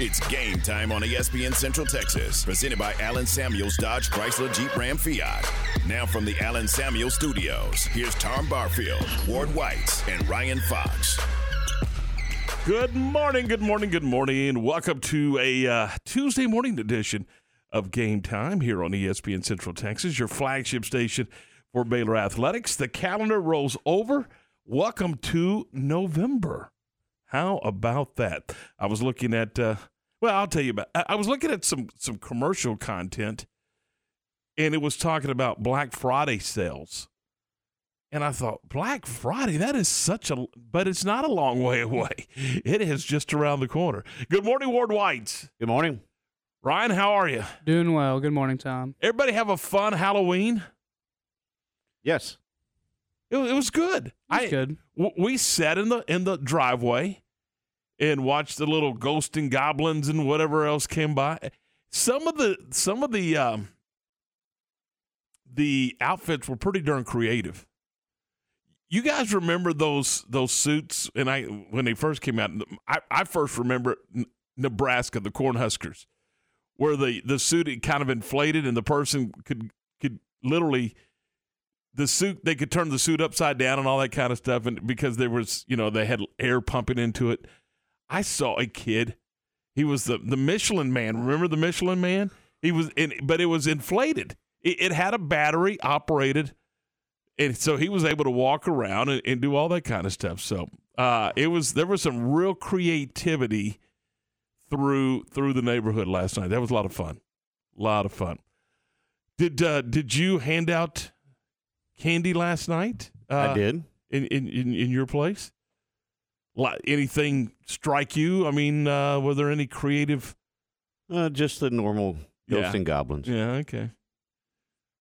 It's game time on ESPN Central Texas, presented by Allen Samuels Dodge Chrysler Jeep Ram Fiat. Now from the Allen Samuels Studios, here's Tom Barfield, Ward White, and Ryan Fox. Good morning, good morning, good morning. Welcome to a uh, Tuesday morning edition of Game Time here on ESPN Central Texas, your flagship station for Baylor Athletics. The calendar rolls over. Welcome to November. How about that? I was looking at, uh, well, I'll tell you about. I was looking at some some commercial content, and it was talking about Black Friday sales. And I thought, Black Friday, that is such a, but it's not a long way away. It is just around the corner. Good morning, Ward White. Good morning. Ryan, how are you? Doing well. Good morning, Tom. Everybody have a fun Halloween? Yes. It, it was good. That's good. w- we sat in the in the driveway and watch the little ghost and goblins and whatever else came by. Some of the some of the um, the outfits were pretty darn creative. You guys remember those those suits? And I when they first came out, I, I first remember Nebraska, the Cornhuskers, where the the suit it kind of inflated and the person could could literally the suit they could turn the suit upside down and all that kind of stuff and because there was you know they had air pumping into it i saw a kid. He was the the michelin man. Remember the michelin man? He was in but it was inflated. It, it had a battery operated and so he was able to walk around and, and do all that kind of stuff. So uh it was there was some real creativity through through the neighborhood last night. That was a lot of fun. A lot of fun. Did uh did you hand out candy last night? Uh, I did. in in in, in your place. Li- anything strike you? I mean, uh, were there any creative? Uh, just the normal ghosts Yeah. and goblins. Yeah, okay.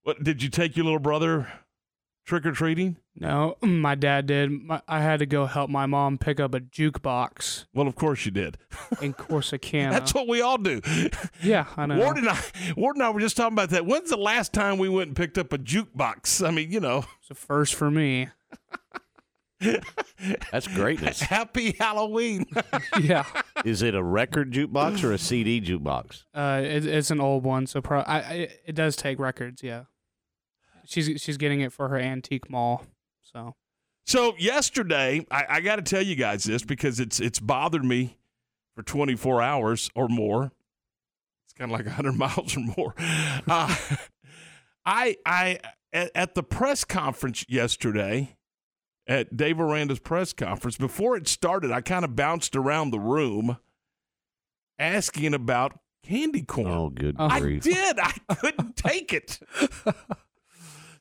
What did you take your little brother trick or treating? No, my dad did. My, I had to go help my mom pick up a jukebox Well, of course you did. in Corsicana. That's what we all do. yeah, I know. Ward and I, Ward and I were just talking about that. When's the last time we went and picked up a jukebox? I mean, you know, It's a first for me. That's greatness. Happy Halloween. yeah, Is it a record jukebox or a CD jukebox? uh, it, it's an old one, so pro- I, I, it does take records. Yeah, she's she's getting it for her antique mall. So So yesterday, I, I got to tell you guys this because it's it's bothered me for 24 hours or more. It's kind of like 100 miles or more. Uh, I I at, at the press conference yesterday, at Dave Aranda's press conference, before it started, I kind of bounced around the room asking about candy corn. Oh, good Oh. I grief. did. I couldn't take it.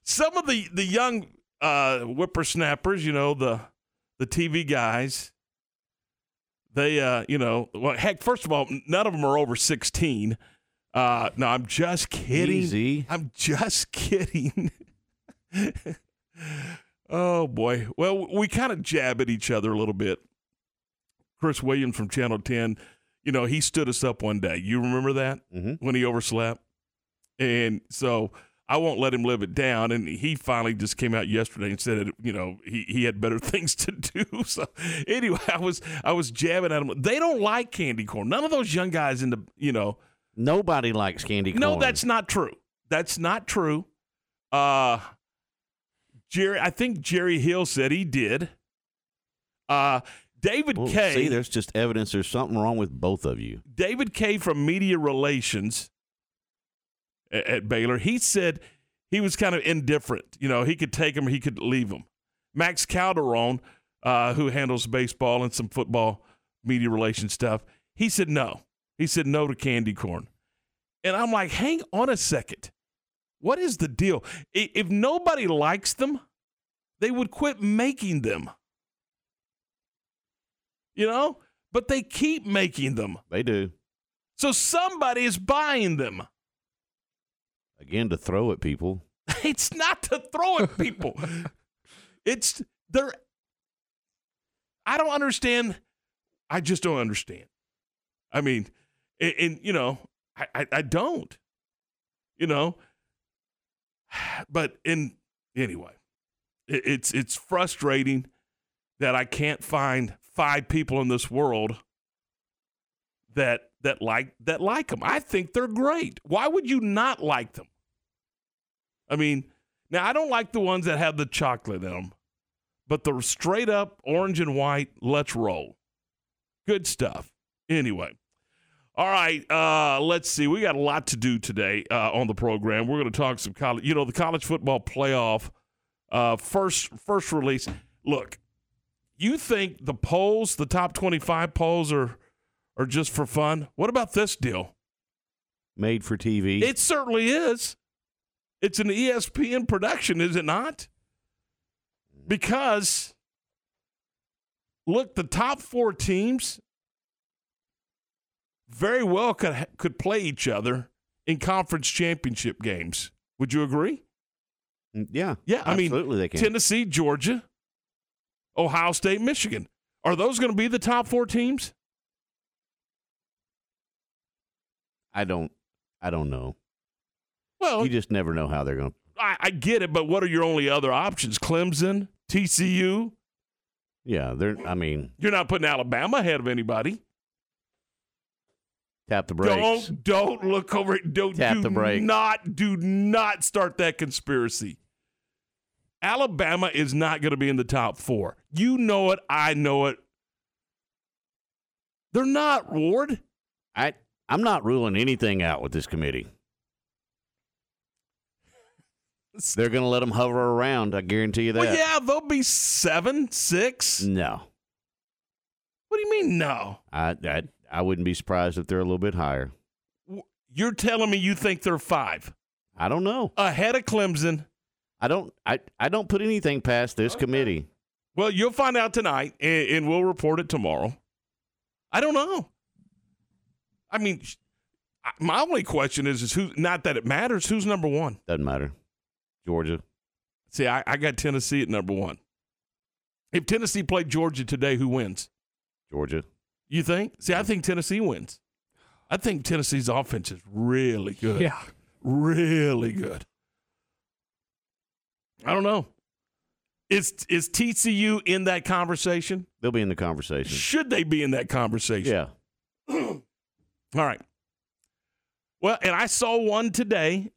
Some of the the young uh, whippersnappers, you know, the the TV guys, they, uh, you know, well, heck, first of all, none of them are over sixteen. Uh, no, I'm just kidding. Easy. I'm just kidding. Oh boy. Well, we kind of jab at each other a little bit. Chris Williams from Channel 10, you know, he stood us up one day. You remember that hmm when he overslept? And so I won't let him live it down. And he finally just came out yesterday and said, that, you know, he, he had better things to do. So anyway, I was I was jabbing at him. They don't like candy corn. None of those young guys in the, you know, Nobody likes candy corn. no, that's not true. That's not true. Uh Jerry, I think Jerry Hill said he did. Uh David Well, Kay. See, there's just evidence there's something wrong with both of you. David Kay from Media Relations at, at Baylor, he said he was kind of indifferent. You know, he could take him, he could leave him. Max Calderon, uh, who handles baseball and some football media relations stuff, he said no. He said no to candy corn. And I'm like, hang on a second. What is the deal? If nobody likes them, they would quit making them. You know? But they keep making them. They do. So somebody is buying them. Again, to throw at people. It's not to throw at people. It's they're. I don't understand. I just don't understand. I mean, and, and you know, I, I I don't. You know, but in anyway, it, it's it's frustrating that I can't find five people in this world that that like that like them. I think they're great. Why would you not like them? I mean, now I don't like the ones that have the chocolate in them, but the straight up orange and white, let's roll. Good stuff. Anyway. All right, uh, let's see. We got a lot to do today uh, on the program. We're going to talk some college. You know, the college football playoff uh, first first release. Look, you think the polls, the top twenty five polls, are are just for fun? What about this deal? Made for TV. It certainly is. It's an ESPN production, is it not? Because look, the top four teams very well could could play each other in conference championship games. Would you agree? Mm, yeah. Yeah, I mean, they can. Tennessee, Georgia, Ohio State, Michigan. Are those going to be the top four teams? I don't. I don't know. Well, You just never know how they're going to. I, I get it, but what are your only other options? Clemson, TCU. Yeah, they're. I mean, You're not putting Alabama ahead of anybody. Tap the brakes. Don't don't look over it. Don't Tap do the brake. not do not start that conspiracy. Alabama is not going to be in the top four. You know it. I know it. They're not, Ward. I. I'm not ruling anything out with this committee. They're going to let them hover around. I guarantee you that. Well, yeah, they'll be seven, six. No, What do you mean, no? I, I. I wouldn't be surprised if they're a little bit higher. You're telling me you think they're five I don't know. ahead of Clemson. I don't. I. I don't put anything past this committee. Well, you'll find out tonight, and, and we'll report it tomorrow. I don't know. I mean, my only question is, is who? Not that it matters. Who's number one? Doesn't matter. Georgia. See, I, I got Tennessee at number one. If Tennessee played Georgia today, who wins? Georgia. You think? See, I think Tennessee wins. I think Tennessee's offense is really good. Yeah. Really good. I don't know. Is is TCU in that conversation? They'll be in the conversation. Should they be in that conversation? Yeah. All right. Well, and I saw one today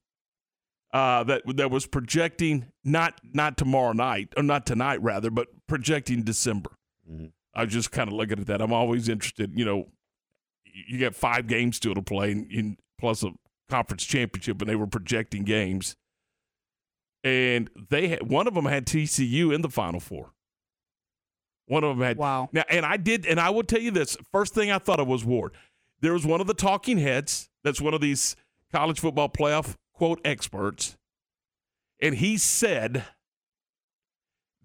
uh, that that was projecting not not tomorrow night or not tonight rather, but projecting December. Mhm. I was just kind of looking at that. I'm always interested. You know, you got five games still to play, and, and plus a conference championship, and they were projecting games. And they had one of them had TCU in the Final Four. One of them had Wow. now, and I did, and I will tell you this. First thing I thought of was Ward. There was one of the talking heads. That's one of these college football playoff quote experts, and he said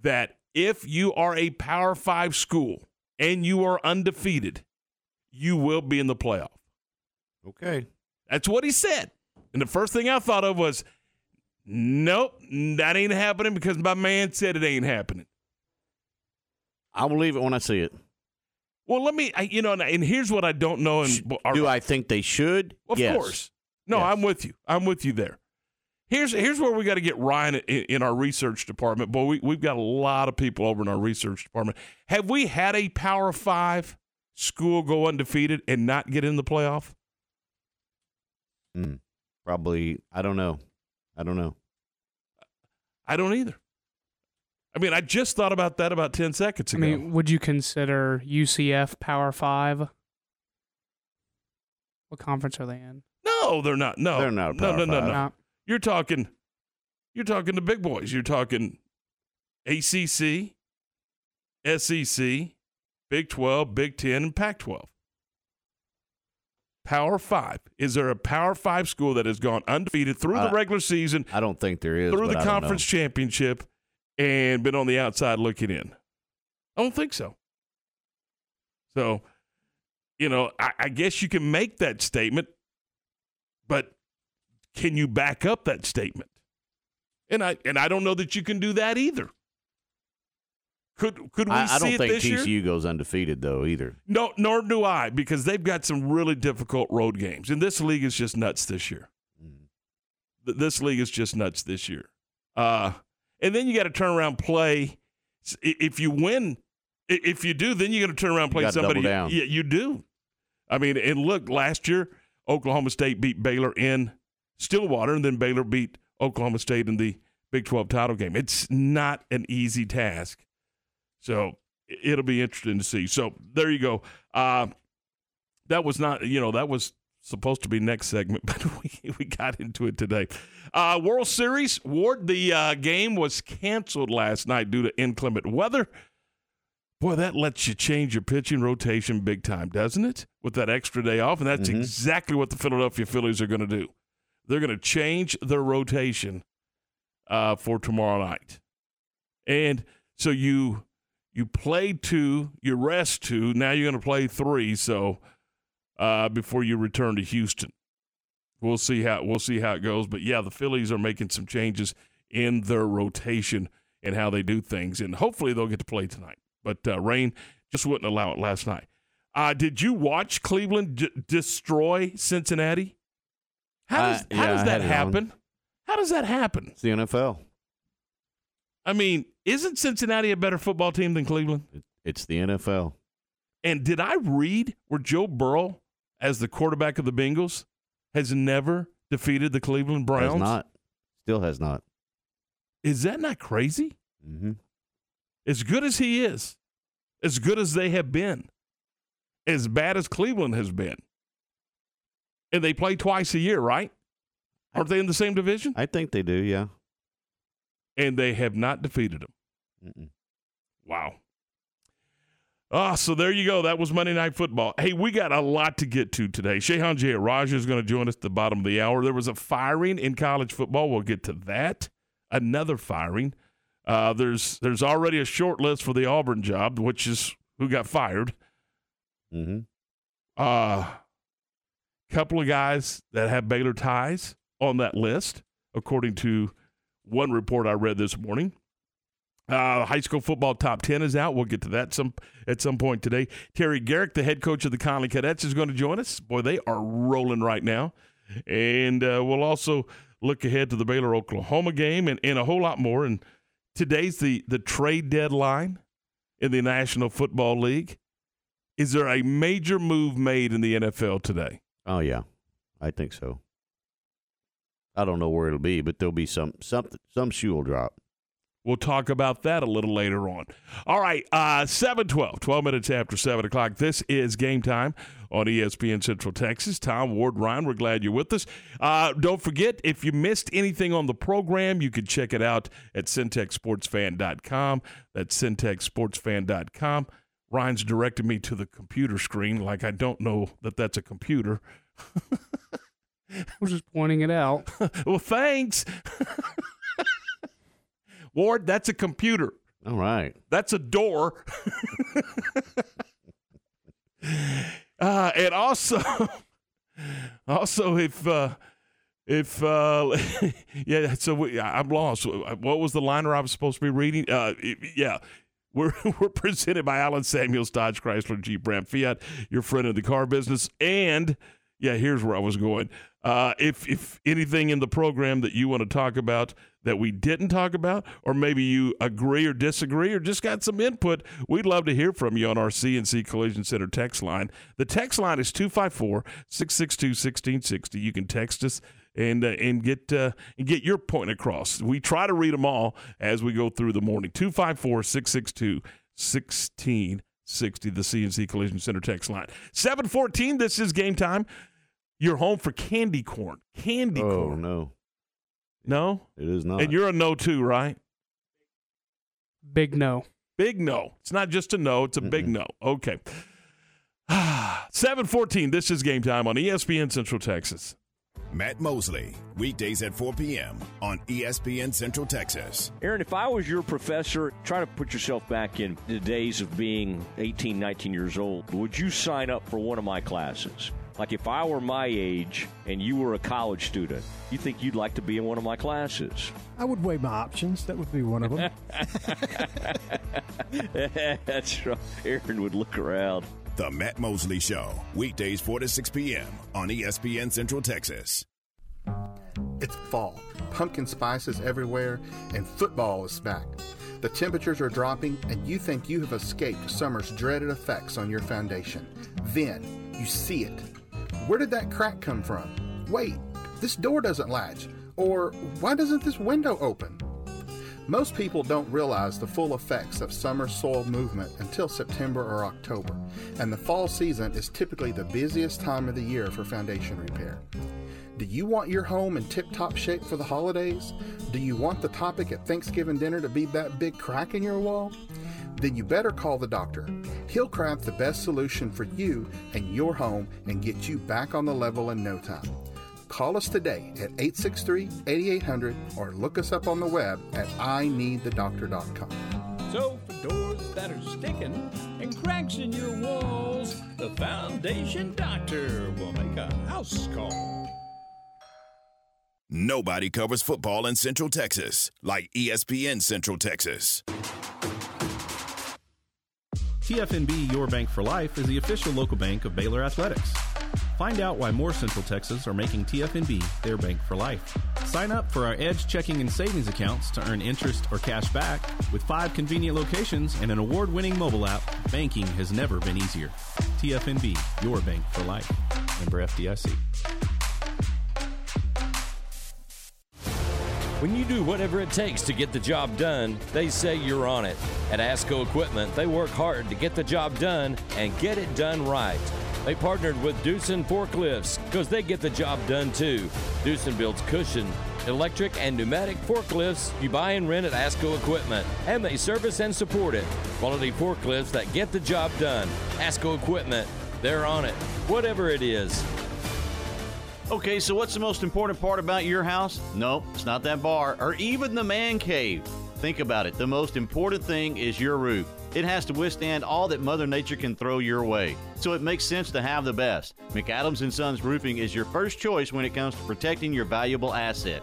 that if you are a Power Five school and you are undefeated, you will be in the playoff. Okay. That's what he said. And the first thing I thought of was, nope, that ain't happening because my man said it ain't happening. I will believe it when I see it. Well, let me, I, you know, and- and here's what I don't know. And Do I think they should? Of Yes. course. No, Yes. I'm with you. I'm with you there. Here's here's where we got to get Ryan in, in our research department. Boy, we, we've got a lot of people over in our research department. Have we had a Power Five school go undefeated and not get in the playoff? Mm, probably. I don't know. I don't know. I don't either. I mean, I just thought about that about 10 seconds ago. I mean, would you consider UCF Power Five? What conference are they in? no, they're not. No, They're not a no, Power no, no, Five. no. You're talking, you're talking the big boys. You're talking ACC, SEC, Big 12, Big 10, and Pac 12. Power Five. Is there a Power Five school that has gone undefeated through the regular season, I don't think there is. through the I conference championship, and been on the outside looking in? I don't think so. So, you know, I, I guess you can make that statement, but can you back up that statement? And I and I don't know that you can do that either. Could could we I, I don't think this year? TCU goes undefeated though either. No, nor do I, because they've got some really difficult road games, and this league is just nuts this year. Th- This league is just nuts this year. Uh, and then you got to turn around and play. If you win, if you do, then you got to turn around and play somebody. Yeah, you do. I mean, and look, last year Oklahoma State beat Baylor in Stillwater, and then Baylor beat Oklahoma State in the Big 12 title game. It's not an easy task. So it'll be interesting to see. So there you go. Uh, that was not, you know, that was supposed to be next segment, but we, we got into it today. Uh, World Series, Ward, the uh, game was canceled last night due to inclement weather. Boy, that lets you change your pitching rotation big time, doesn't it? With that extra day off. And that's Mhm. exactly what the Philadelphia Phillies are going to do. They're going to change their rotation uh, for tomorrow night. And so you you play two, you rest two, now you're going to play three. So uh, before you return to Houston, we'll see how we'll see how it goes. But yeah, the Phillies are making some changes in their rotation and how they do things, and hopefully they'll get to play tonight. But uh, rain just wouldn't allow it last night. Uh, did you watch Cleveland d- destroy Cincinnati? How does Uh, how yeah, does that had it on. happen? How does that happen? It's the NFL. I mean, isn't Cincinnati a better football team than Cleveland? It's the NFL. And did I read where Joe Burrow, as the quarterback of the Bengals, has never defeated the Cleveland Browns? Has not. Still has not. Is that not crazy? hmm As good as he is, as good as they have been, as bad as Cleveland has been, and they play twice a year, right? Aren't they in the same division? I think they do. Yeah. And they have not defeated them. Mm-mm. Wow. Ah, so there you go. That was Monday Night Football. Hey, we got a lot to get to today. Shehan Jeyarajah is going to join us at the bottom of the hour. There was a firing in college football. We'll get to that. Another firing. Uh, there's there's already a short list for the Auburn job, which is who got fired. Mm-hmm. Uh, couple of guys that have Baylor ties on that list, according to one report I read this morning. Uh, high school football top 10 is out. We'll get to that some at some point today. Terry Gerik, the head coach of the Connally Cadets, is going to join us. Boy, they are rolling right now. And uh, we'll also look ahead to the Baylor Oklahoma game and, and a whole lot more. And today's the, the trade deadline in the National Football League. Is there a major move made in the NFL today? Oh yeah, I think so. I don't know where it'll be, but there'll be some something some shoe will drop. We'll talk about that a little later on. All right, uh, 712, 12 minutes after 7 o'clock. This is game time on ESPN Central Texas. Tom Ward Ryan, we're glad you're with us. Uh, don't forget, if you missed anything on the program, you can check it out at syntechsportsfan.com. That's syntechsportsfan.com. Ryan's directed me to the computer screen like I don't know that that's a computer. I was just pointing it out. well, thanks. Ward, that's a computer. All right. That's a door. uh, and also, also if uh, if uh, yeah, so we, I'm lost. What was the liner I was supposed to be reading? Uh, yeah. We're, we're presented by Allen Samuels Dodge Chrysler Jeep Ram Fiat, your friend in the car business. And yeah, here's where I was going. Uh, if if anything in the program that you want to talk about that we didn't talk about, or maybe you agree or disagree, or just got some input, we'd love to hear from you on our CNC Collision Center text line. The text line is 254 662 1660. You can text us and uh, and get uh, and get your point across. We try to read them all as we go through the morning. 254 662 1660, the CNC Collision Center text line. 714, this is game time. You're home for candy corn. Candy Oh corn. no, No? it is not. And you're a no too, right? Big no. Big no. It's not just a no, it's a big Mm-mm. no. Okay. 714, this is game time on ESPN Central Texas. Matt Mosley, weekdays at 4 p.m. on ESPN Central Texas. Aaron, if I was your professor, try to put yourself back in the days of being 18, 19 years old. Would you sign up for one of my classes? Like if I were my age and you were a college student, you think you'd like to be in one of my classes? I would weigh my options. That would be one of them. That's right. Aaron would look around. The Matt Mosley Show, weekdays 4 to 6 p.m. on ESPN Central Texas. It's fall. Pumpkin spice is everywhere, and football is back. The temperatures are dropping, and you think you have escaped summer's dreaded effects on your foundation. Then you see it. Where did that crack come from? Wait, this door doesn't latch. Or why doesn't this window open? Most people don't realize the full effects of summer soil movement until September or October, and the fall season is typically the busiest time of the year for foundation repair. Do you want your home in tip top shape for the holidays? Do you want the topic at Thanksgiving dinner to be that big crack in your wall? Then you better call the doctor. He'll craft the best solution for you and your home and get you back on the level in no time. Call us today at 863 8800 or look us up on the web at ineedthedoctor.com. So, for doors that are sticking and cracks in your walls, the Foundation Doctor will make a house call. Nobody covers football in Central Texas like ESPN Central Texas. TFNB Your Bank for Life is the official local bank of Baylor Athletics. Find out why more Central Texas are making TFNB their bank for life. Sign up for our Edge checking and savings accounts to earn interest or cash back. With five convenient locations and an award winning mobile app, banking has never been easier. TFNB, your bank for life. Member FDIC. When you do whatever it takes to get the job done, they say you're on it. At ASCO Equipment, they work hard to get the job done and get it done right. They partnered with Doosan Forklifts because they get the job done too. Doosan builds cushion, electric, and pneumatic forklifts you buy and rent at ASCO Equipment, and they service and support it. Quality forklifts that get the job done. ASCO Equipment, they're on it, whatever it is. Okay, so what's the most important part about your house? No, it's not that bar or even the man cave. Think about it. The most important thing is your roof. It has to withstand all that Mother Nature can throw your way. So it makes sense to have the best. McAdams and Sons Roofing is your first choice when it comes to protecting your valuable asset.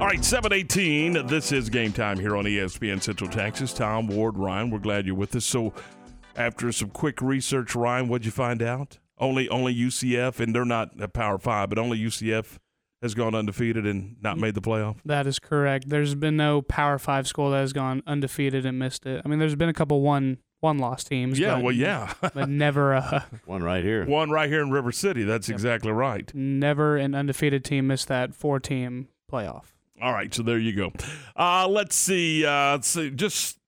All right, 718. This is game time here on ESPN Central Texas. Tom, Ward, Ryan, we're glad you're with us. So, after some quick research, Ryan, what'd you find out? Only only UCF, and they're not a Power Five, but only UCF has gone undefeated and not made the playoff. That is correct. There's been no Power Five school that has gone undefeated and missed it. I mean, there's been a couple one one loss teams. Yeah, but, well, yeah. but never a One right here. One right here in River City. That's exactly right. never an undefeated team missed that four team playoff. All right, so there you go. Uh, let's see. Uh, let's see. Just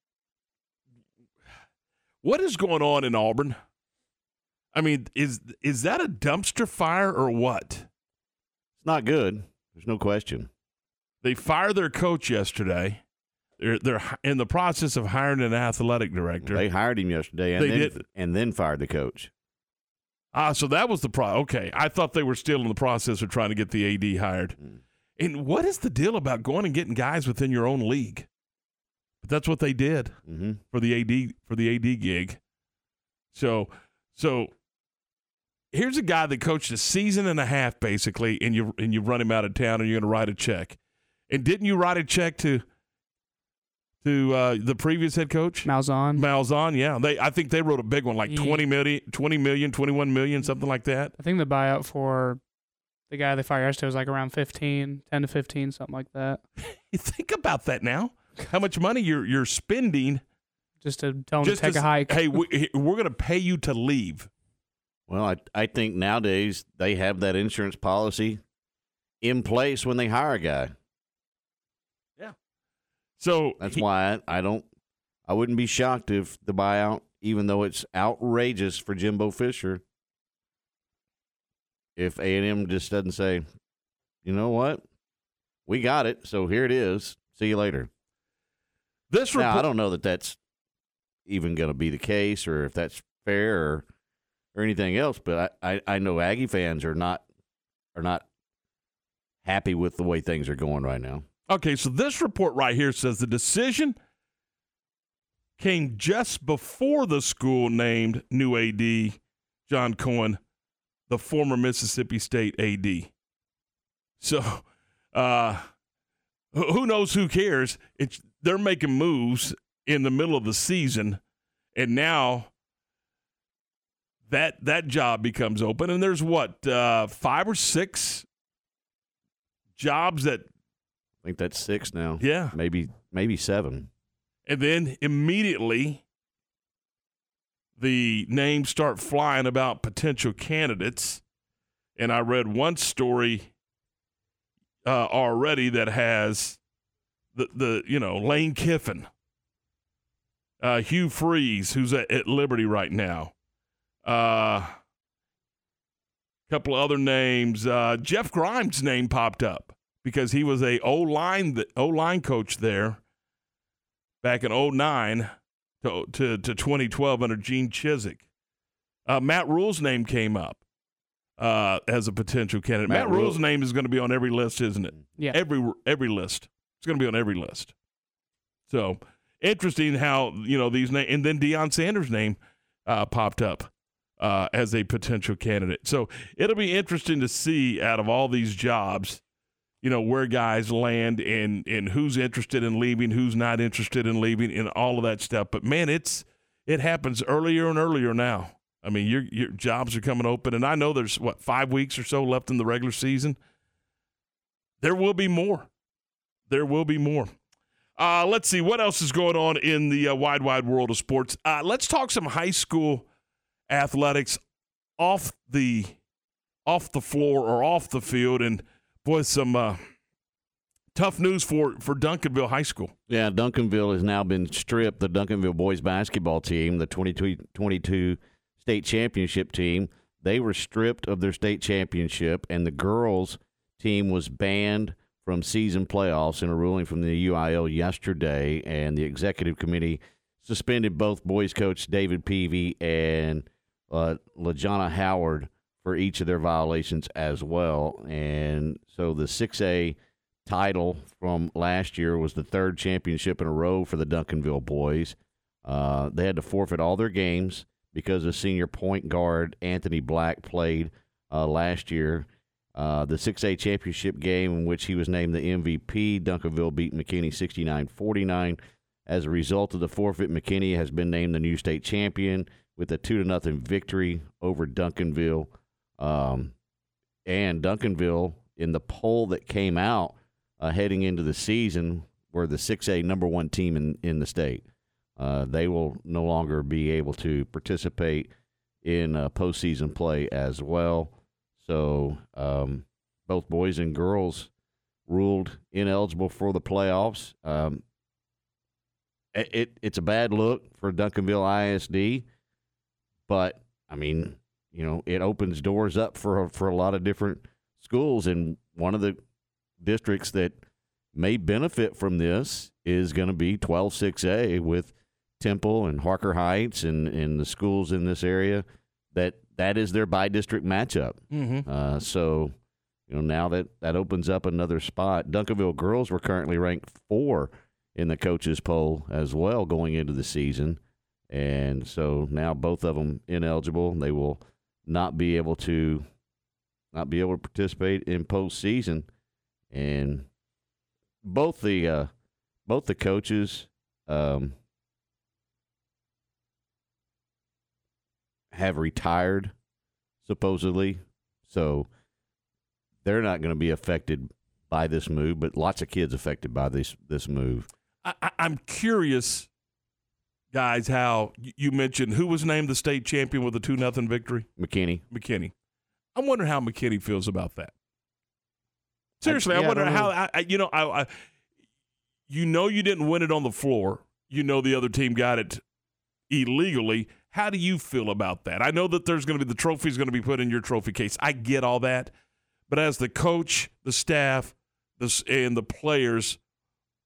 what is going on in Auburn? I mean, is is that a dumpster fire or what? It's not good. There's no question. They fired their coach yesterday. They're they're in the process of hiring an athletic director. They hired him yesterday and They then did. and then fired the coach. Ah, so that was the pro. Okay, I thought they were still in the process of trying to get the AD hired. And what is the deal about going and getting guys within your own league? But that's what they did Mm-hmm. for the AD for the AD gig. So, so here's a guy that coached a season and a half basically, and you and you run him out of town, and you're going to write a check. And didn't you write a check to to uh, the previous head coach? Malzahn. Malzahn, yeah. They I think they wrote a big one like Ye- 20 million, 20 million, 21 million, something like that. I think the buyout for The guy they fired yesterday was like around 15, 10 to 15, something like that. You think about that now. How much money you're you're spending Just to tell him to take to a s- hike. Hey, we, we're going to pay you to leave. Well, I I think nowadays they have that insurance policy in place when they hire a guy. Yeah. So That's he- why I, I don't I wouldn't be shocked if the buyout, even though it's outrageous for Jimbo Fisher, if A and M just doesn't say, you know what, we got it, so here it is. See you later. this Now I don't know that that's even going to be the case, or if that's fair, or or anything else. But I, I, I know Aggie fans are not are not happy with the way things are going right now. Okay, so this report right here says the decision came just before the school named new AD John Cohen, the former Mississippi State AD. So, uh, who who knows? Who cares? It's they're making moves in the middle of the season, and now that that job becomes open. And there's what uh, five or six jobs that I think that's six now. Yeah. maybe maybe seven. And then immediately the names start flying about potential candidates. And I read one story uh, already that has the, the you know, Lane Kiffin, uh, Hugh Freeze, who's at, at Liberty right now. A uh, couple of other names. Uh, Jeff Grimes' name popped up because he was a O line O line coach there back in 09 to, to, to 2012 under Gene Chizik. Uh, Matt Rhule's name came up uh, as a potential candidate. Matt, Matt Rhule's Rhule- name is going to be on every list, isn't it? Yeah. Every every list. It's going to be on every list. So interesting how you know these names, and then Deion Sanders' name uh, popped up uh, as a potential candidate. So it'll be interesting to see out of all these jobs, you know, where guys land and and who's interested in leaving, who's not interested in leaving, and all of that stuff. But man, it's it happens earlier and earlier now. I mean, your your jobs are coming open, and I know there's what five weeks or so left in the regular season. There will be more. There will be more. Uh, let's see what else is going on in the uh, wide, wide world of sports. Uh, let's talk some high school athletics off the off the floor or off the field, and boy, some uh, tough news for for Duncanville High School. Yeah, Duncanville has now been stripped. The Duncanville boys basketball team, the 2022 state championship team, they were stripped of their state championship, and the girls team was banned from season playoffs in a ruling from the UIL yesterday, and the executive committee suspended both boys coach David Peavy and uh, LaJana Howard for each of their violations as well. And so the 6A title from last year was the third championship in a row for the Duncanville boys. Uh, they had to forfeit all their games because the senior point guard Anthony Black played uh, last year. Uh, the 6A championship game in which he was named the MVP, Duncanville beat McKinney 69 49. As a result of the forfeit, McKinney has been named the new state champion with a 2 to nothing victory over Duncanville. Um, and Duncanville, in the poll that came out uh, heading into the season, were the 6A number one team in, in the state. Uh, they will no longer be able to participate in uh, postseason play as well. So um, both boys and girls ruled ineligible for the playoffs. Um, it, it it's a bad look for Duncanville ISD, but I mean, you know, it opens doors up for for a lot of different schools, and one of the districts that may benefit from this is going to be 126A with Temple and Harker Heights and, and the schools in this area that that is their by district matchup. Mm-hmm. Uh, so, you know, now that that opens up another spot. Duncanville girls were currently ranked four in the coaches poll as well going into the season, and so now both of them ineligible. They will not be able to not be able to participate in postseason, and both the uh, both the coaches. Um, have retired supposedly so they're not going to be affected by this move, but lots of kids affected by this this move. I, I'm curious, guys, how you mentioned who was named the state champion with a two nothing victory. McKinney. McKinney. I wonder how McKinney feels about that. Seriously, I, yeah, I wonder don't how. I, I, you know, I, I, you know, you didn't win it on the floor. You know, the other team got it illegally. How do you feel about that? I know that there's going to be the trophy's going to be put in your trophy case. I get all that, but as the coach, the staff, the and the players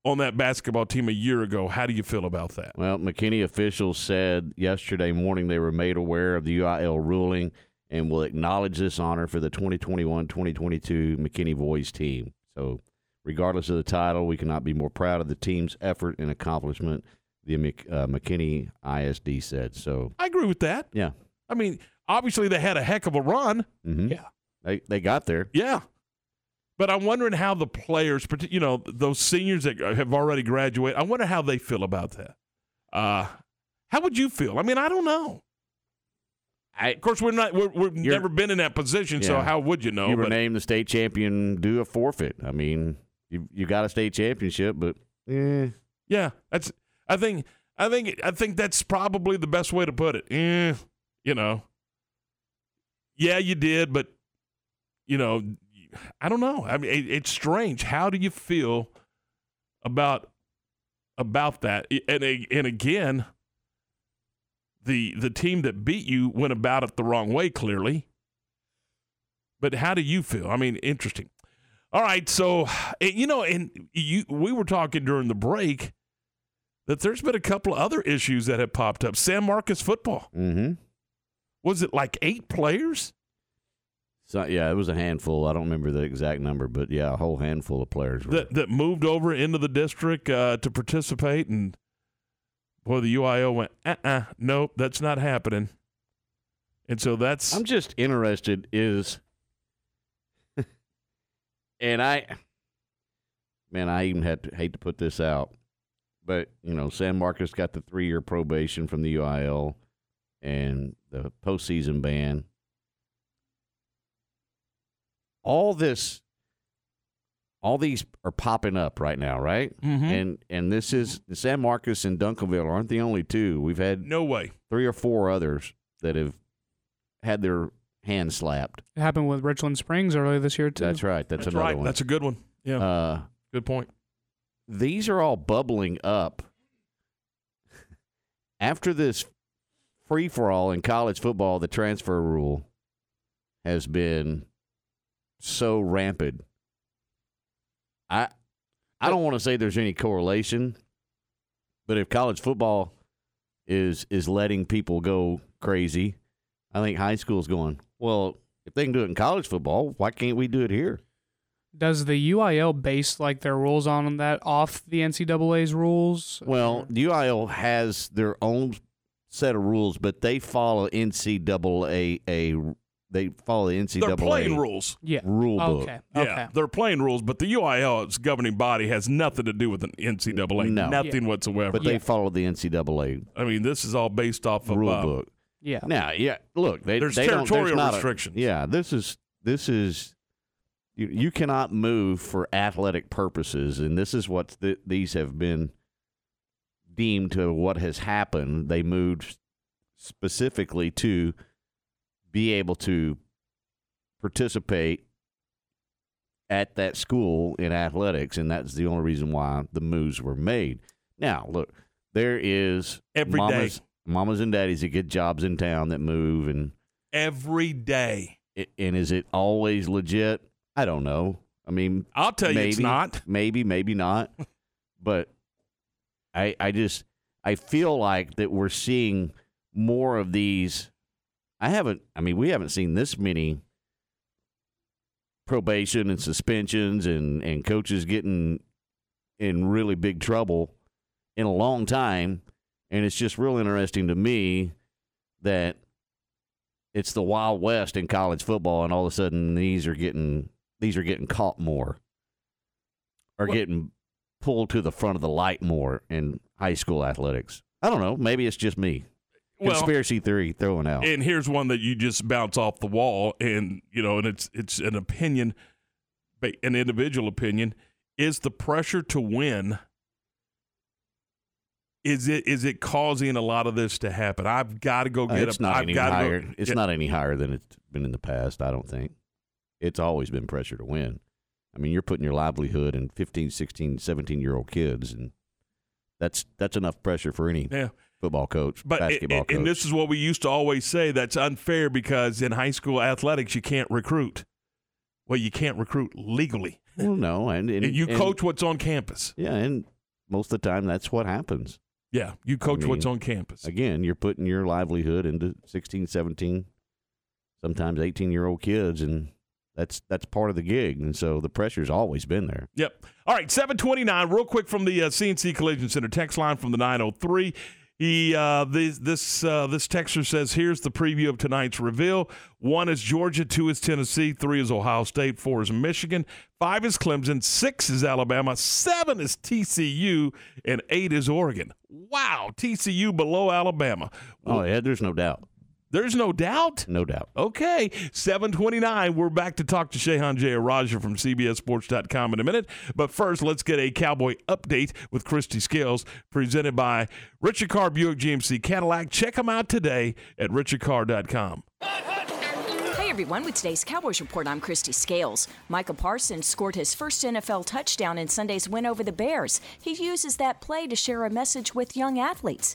on that basketball team a year ago, how do you feel about that? Well, McKinney officials said yesterday morning they were made aware of the UIL ruling and will acknowledge this honor for the 2021-2022 McKinney Boys team. So, regardless of the title, we cannot be more proud of the team's effort and accomplishment. The Mc- uh, McKinney ISD said. So, I agree with that. yeah, I mean, obviously they had a heck of a run. hmm Yeah. they they got there. Yeah. But I'm wondering how the players, you know, those seniors that have already graduated, I wonder how they feel about that. Uh, how would you feel? I mean, I don't know. I, Of course, we're not. We're, we've never been in that position, so how would you know? you were But named the state champion. Do a forfeit. I mean, you you got a state championship, but eh, yeah, that's. I think. I think. I think that's probably the best way to put it. Eh, you know. Yeah, you did, but you know, I don't know. I mean, it, it's strange. How do you feel about about that? And and again, the the team that beat you went about it the wrong way, clearly. But how do you feel? I mean, interesting. All right, so you know, and you we were talking during the break that there's been a couple of other issues that have popped up. San Marcos football mm-hmm. was it like eight players? So yeah, it was a handful. I don't remember the exact number, but yeah, a whole handful of players. Were, that that moved over into the district uh, to participate, and boy, the UIL went, uh, uh nope, that's not happening. And so that's I'm just interested is, and I, man, I even had to hate to put this out, but you know, San Marcos got the three year probation from the UIL and the postseason ban. All this, all these are popping up right now, right? Mhm. And and this is San Marcos and Duncanville aren't the only two. We've had no way. three or four others that have had their hand slapped. It happened with Richland Springs earlier this year too. That's right. That's, That's another right. one. That's a good one. Yeah, uh, good point. these are all bubbling up after this free for all in college football. The transfer rule has been so rampant. I I don't want to say there's any correlation, but if college football is is letting people go crazy, I think high school's going. Well, if they can do it in college football, why can't we do it here? Does the UIL base like their rules on that off the NCAA's rules? Well, the UIL has their own set of rules, but they follow NCAA. A, they follow the NCAA They're playing rules. yeah. rule book. Okay. Yeah, Okay. they're playing rules, but the UIL, its governing body, has nothing to do with the NCAA. No. Nothing whatsoever. But they follow the NCAA I mean, this is all based off of rule uh, book. Yeah. Now, yeah, look, they, There's they don't, there's territorial a- restrictions. yeah, this is this is you, you cannot move for athletic purposes, and this is what th- these have been deemed to what has happened. They moved specifically to be able to participate at that school in athletics, and that's the only reason why the moves were made. Now, look, there is Every day. mamas, mamas and daddies that get jobs in town that move, and every day. it- and is it always legit? I don't know. I mean, I'll tell you, it's maybe, not. Maybe, maybe not. but I, I just, I feel like that we're seeing more of these. I haven't. I mean, we haven't seen this many probation and suspensions and and coaches getting in really big trouble in a long time. And it's just real interesting to me that it's the Wild West in college football, and all of a sudden these are getting these are getting caught more, are Well- getting pulled to the front of the light more in high school athletics. I don't know. Maybe it's just me. Well, Conspiracy theory throwing out. And here's one that you just bounce off the wall, and you know, and it's it's an opinion. an individual opinion, is the pressure to win. Is it is it causing a lot of this to happen? I've got to go Uh, get it's a. not I've any higher. Go, it's not any higher than it's been in the past. I don't think. It's always been pressure to win. I mean, you're putting your livelihood in 15, 16, 17 year old kids, and that's that's enough pressure for any Yeah. Football coach, But basketball it- coach. and this is what we used to always say. That's unfair because in high school athletics you can't recruit. Well, you can't recruit legally. well, no, and, and, And you and- coach what's on campus. Yeah, and most of the time that's what happens. Yeah, you coach I what's on campus. Again, you're putting your livelihood into 16, 17, sometimes 18 year old kids, and that's that's part of the gig. And so the pressure's always been there. Yep. All right, 729, real quick from the uh, CNC Collision Center text line from the 903. He uh, this this uh, this texter says here's the preview of tonight's reveal. One is Georgia, two is Tennessee, three is Ohio State, four is Michigan, five is Clemson, six is Alabama, seven is TCU, and eight is Oregon. Wow, TCU below Alabama. Oh, yeah, there's no doubt. There's no doubt. No doubt. Okay, 729. We're back to talk to Shehan Jeyarajah from CBSSports.com in a minute. But first, let's get a Cowboy update with Christy Scales, presented by Richard Carr Buick GMC Cadillac. Check them out today at richardcarr.com. Hey everyone, with today's Cowboys Report, I'm Christy Scales. Micah Parsons scored his first NFL touchdown in Sunday's win over the Bears. He uses that play to share a message with young athletes.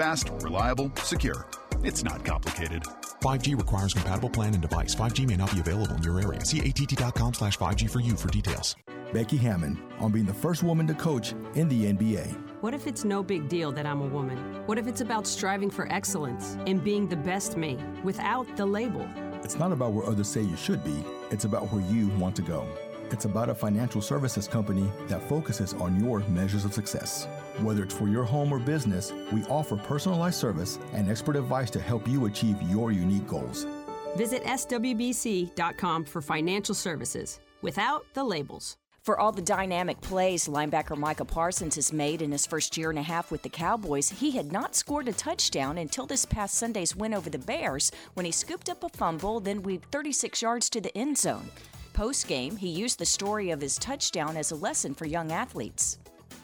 Fast, reliable, secure. It's not complicated. 5G requires compatible plan and device. 5G may not be available in your area. See att.com slash 5G for you for details. Becky Hammon on being the first woman to coach in the NBA. What if it's no big deal that I'm a woman? What if it's about striving for excellence and being the best me without the label? It's not about where others say you should be, it's about where you want to go. It's about a financial services company that focuses on your measures of success. Whether it's for your home or business, we offer personalized service and expert advice to help you achieve your unique goals. Visit swbc.com for financial services without the labels. For all the dynamic plays linebacker Micah Parsons has made in his first year and a half with the Cowboys, he had not scored a touchdown until this past Sunday's win over the Bears when he scooped up a fumble, then weaved 36 yards to the end zone. Post game, he used the story of his touchdown as a lesson for young athletes.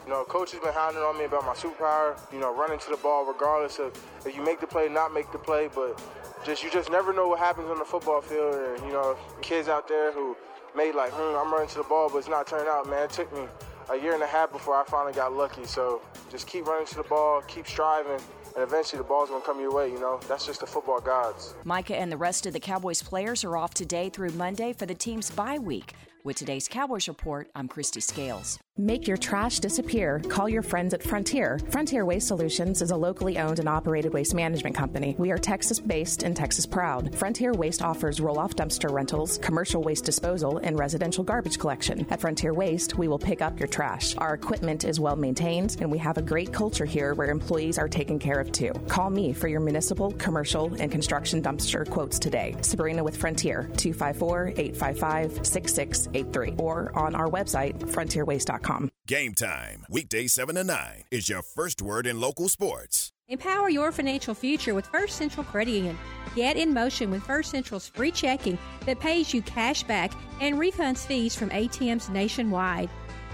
You know, coach has been hounding on me about my superpower, you know, running to the ball regardless of if you make the play, not make the play, but just you just never know what happens on the football field. And, you know, kids out there who made like, hmm, I'm running to the ball, but it's not turning out, man. It took me a year and a half before I finally got lucky. So just keep running to the ball, keep striving, and eventually the ball's gonna come your way, you know? That's just the football gods. Micah and the rest of the Cowboys players are off today through Monday for the team's bye week. With today's Cowboys Report, I'm Christy Scales. Make your trash disappear. Call your friends at Frontier. Frontier Waste Solutions is a locally owned and operated waste management company. We are Texas based and Texas proud. Frontier Waste offers roll off dumpster rentals, commercial waste disposal, and residential garbage collection. At Frontier Waste, we will pick up your trash. Our equipment is well maintained, and we have a great culture here where employees are taken care of too. Call me for your municipal, commercial, and construction dumpster quotes today. Sabrina with Frontier, 254 855 6683, or on our website, frontierwaste.com. Game time, weekday 7 to 9 is your first word in local sports. Empower your financial future with First Central Credit Union. Get in motion with First Central's free checking that pays you cash back and refunds fees from ATMs nationwide.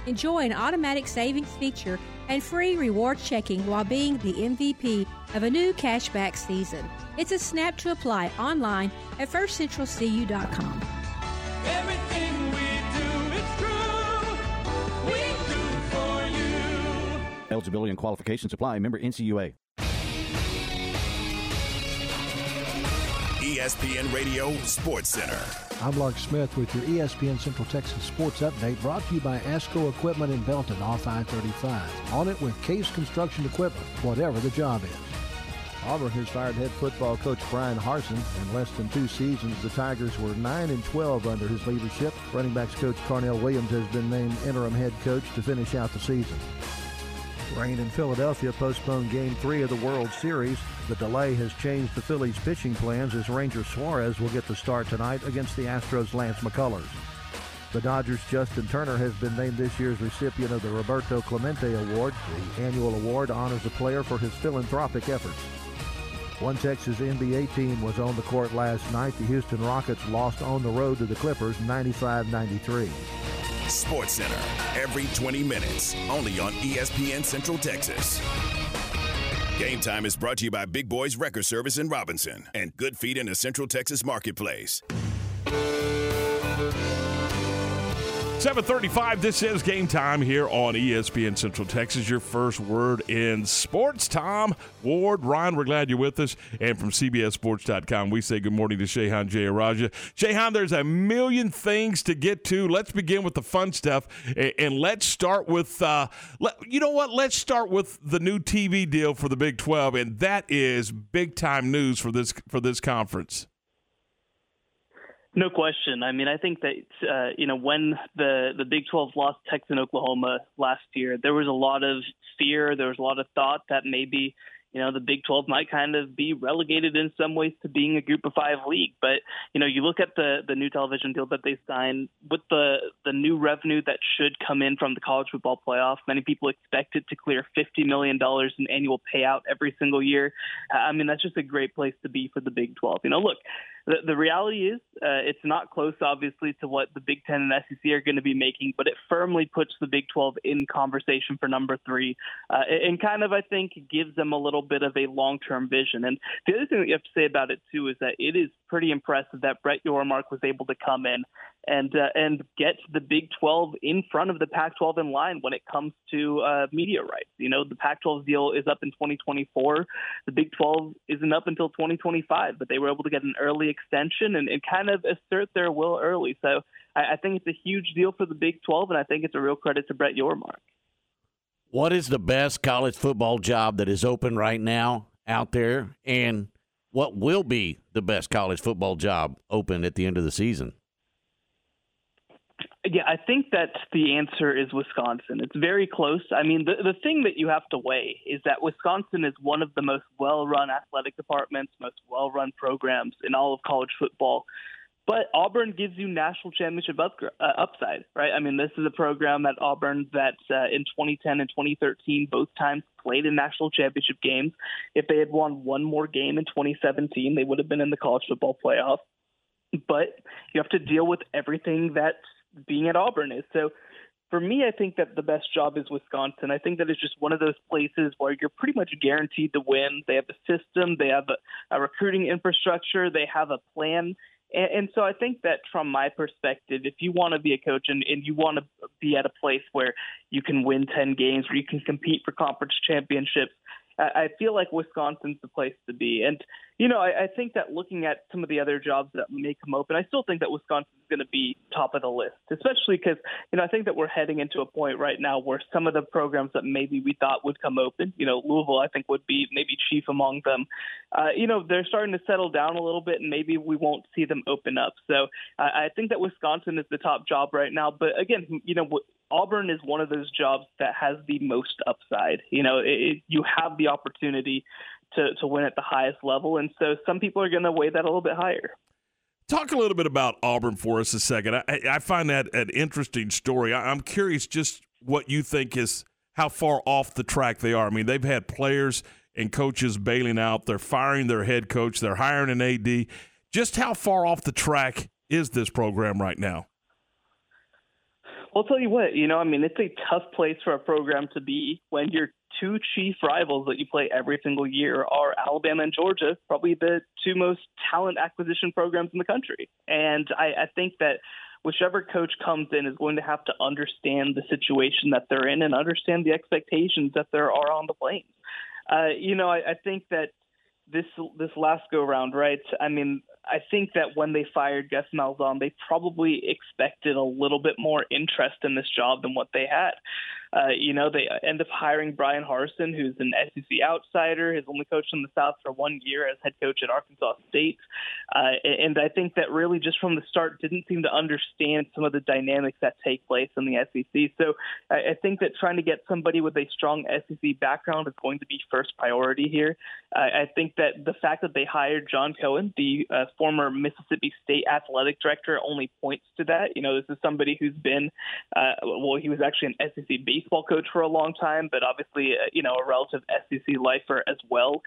Enjoy an automatic savings feature and free reward checking while being the MVP of a new cashback season. It's a snap to apply online at firstcentralcu.com. Everything Eligibility and qualification supply. Member NCUA. ESPN Radio Sports Center. I'm Lark Smith with your ESPN Central Texas Sports Update brought to you by ASCO Equipment in Belton off I-35. On it with Case Construction Equipment, whatever the job is. Auburn has fired head football coach Brian Harsin. In less than two seasons, the Tigers were 9 and 12 under his leadership. Running backs coach Carnell Williams has been named interim head coach to finish out the season. Rain in Philadelphia postponed Game 3 of the World Series. The delay has changed the Phillies' pitching plans as Ranger Suarez will get the start tonight against the Astros' Lance McCullers. The Dodgers' Justin Turner has been named this year's recipient of the Roberto Clemente Award. The annual award honors a player for his philanthropic efforts. One Texas NBA team was on the court last night. The Houston Rockets lost on the road to the Clippers 95 93. Sports Center every 20 minutes, only on ESPN Central Texas. Game Time is brought to you by Big Boys Record Service in Robinson and Good Feet in the Central Texas Marketplace. 735, this is game time here on ESPN Central Texas. Your first word in sports. Tom, Ward, Ryan, we're glad you're with us. And from CBSSports.com, we say good morning to Shehan Jeyarajah. Shehan, there's a million things to get to. Let's begin with the fun stuff. And let's start with, uh, you know what? Let's start with the new TV deal for the Big 12. And that is big time news for this, for this conference. No question. I mean, I think that uh, you know when the the Big 12 lost Texas and Oklahoma last year, there was a lot of fear. There was a lot of thought that maybe you know the Big 12 might kind of be relegated in some ways to being a Group of Five league. But you know, you look at the the new television deal that they signed with the the new revenue that should come in from the college football playoff. Many people expect it to clear 50 million dollars in annual payout every single year. I mean, that's just a great place to be for the Big 12. You know, look, the, the reality is uh, it's not close, obviously, to what the Big Ten and SEC are going to be making, but it firmly puts the Big 12 in conversation for number three, uh, and kind of I think gives them a little bit of a long-term vision. And the other thing that you have to say about it too is that it is pretty impressive that Brett Yormark was able to come in and uh, and get the Big 12 in front of the Pac-12 in line when it comes to uh, media rights. You know, the Pac-12 deal is up in 2024. The Big 12 isn't up until 2025, but they were able to get an early extension and, and kind of assert their will early. So I, I think it's a huge deal for the Big 12, and I think it's a real credit to Brett Yormark. What is the best college football job that is open right now out there, and what will be the best college football job open at the end of the season? Yeah, I think that the answer is Wisconsin. It's very close. I mean, the the thing that you have to weigh is that Wisconsin is one of the most well-run athletic departments, most well-run programs in all of college football. But Auburn gives you national championship up, uh, upside, right? I mean, this is a program at Auburn that uh, in 2010 and 2013 both times played in national championship games. If they had won one more game in 2017, they would have been in the college football playoff. But you have to deal with everything that being at Auburn is. So for me, I think that the best job is Wisconsin. I think that it's just one of those places where you're pretty much guaranteed to win. They have a system, they have a, a recruiting infrastructure, they have a plan. And, and so I think that from my perspective, if you want to be a coach and, and you want to be at a place where you can win 10 games, where you can compete for conference championships, I feel like Wisconsin's the place to be. And, you know, I, I think that looking at some of the other jobs that may come open, I still think that Wisconsin is going to be top of the list, especially because, you know, I think that we're heading into a point right now where some of the programs that maybe we thought would come open, you know, Louisville, I think would be maybe chief among them. Uh, you know, they're starting to settle down a little bit and maybe we won't see them open up. So uh, I think that Wisconsin is the top job right now. But again, you know, Auburn is one of those jobs that has the most upside. You know, it, you have the opportunity to, to win at the highest level. And so some people are going to weigh that a little bit higher. Talk a little bit about Auburn for us a second. I, I find that an interesting story. I, I'm curious just what you think is how far off the track they are. I mean, they've had players and coaches bailing out. They're firing their head coach. They're hiring an AD. Just how far off the track is this program right now? I'll tell you what, you know, I mean, it's a tough place for a program to be when your two chief rivals that you play every single year are Alabama and Georgia, probably the two most talent acquisition programs in the country. And I, I think that whichever coach comes in is going to have to understand the situation that they're in and understand the expectations that there are on the Plains. Uh, you know, I, I think that this this last go round, right? I mean, I think that when they fired Gus Malzahn, they probably expected a little bit more interest in this job than what they had. Uh, you know, they end up hiring Brian Harsin, who's an SEC outsider, has only coached in the South for one year as head coach at Arkansas State. Uh, and I think that really just from the start didn't seem to understand some of the dynamics that take place in the SEC. So I, I think that trying to get somebody with a strong SEC background is going to be first priority here. Uh, I think that the fact that they hired John Cohen, the uh, former Mississippi State athletic director, only points to that. You know, this is somebody who's been, uh, well, he was actually an SEC baseball coach for a long time, but obviously, uh, you know, a relative SEC lifer as well.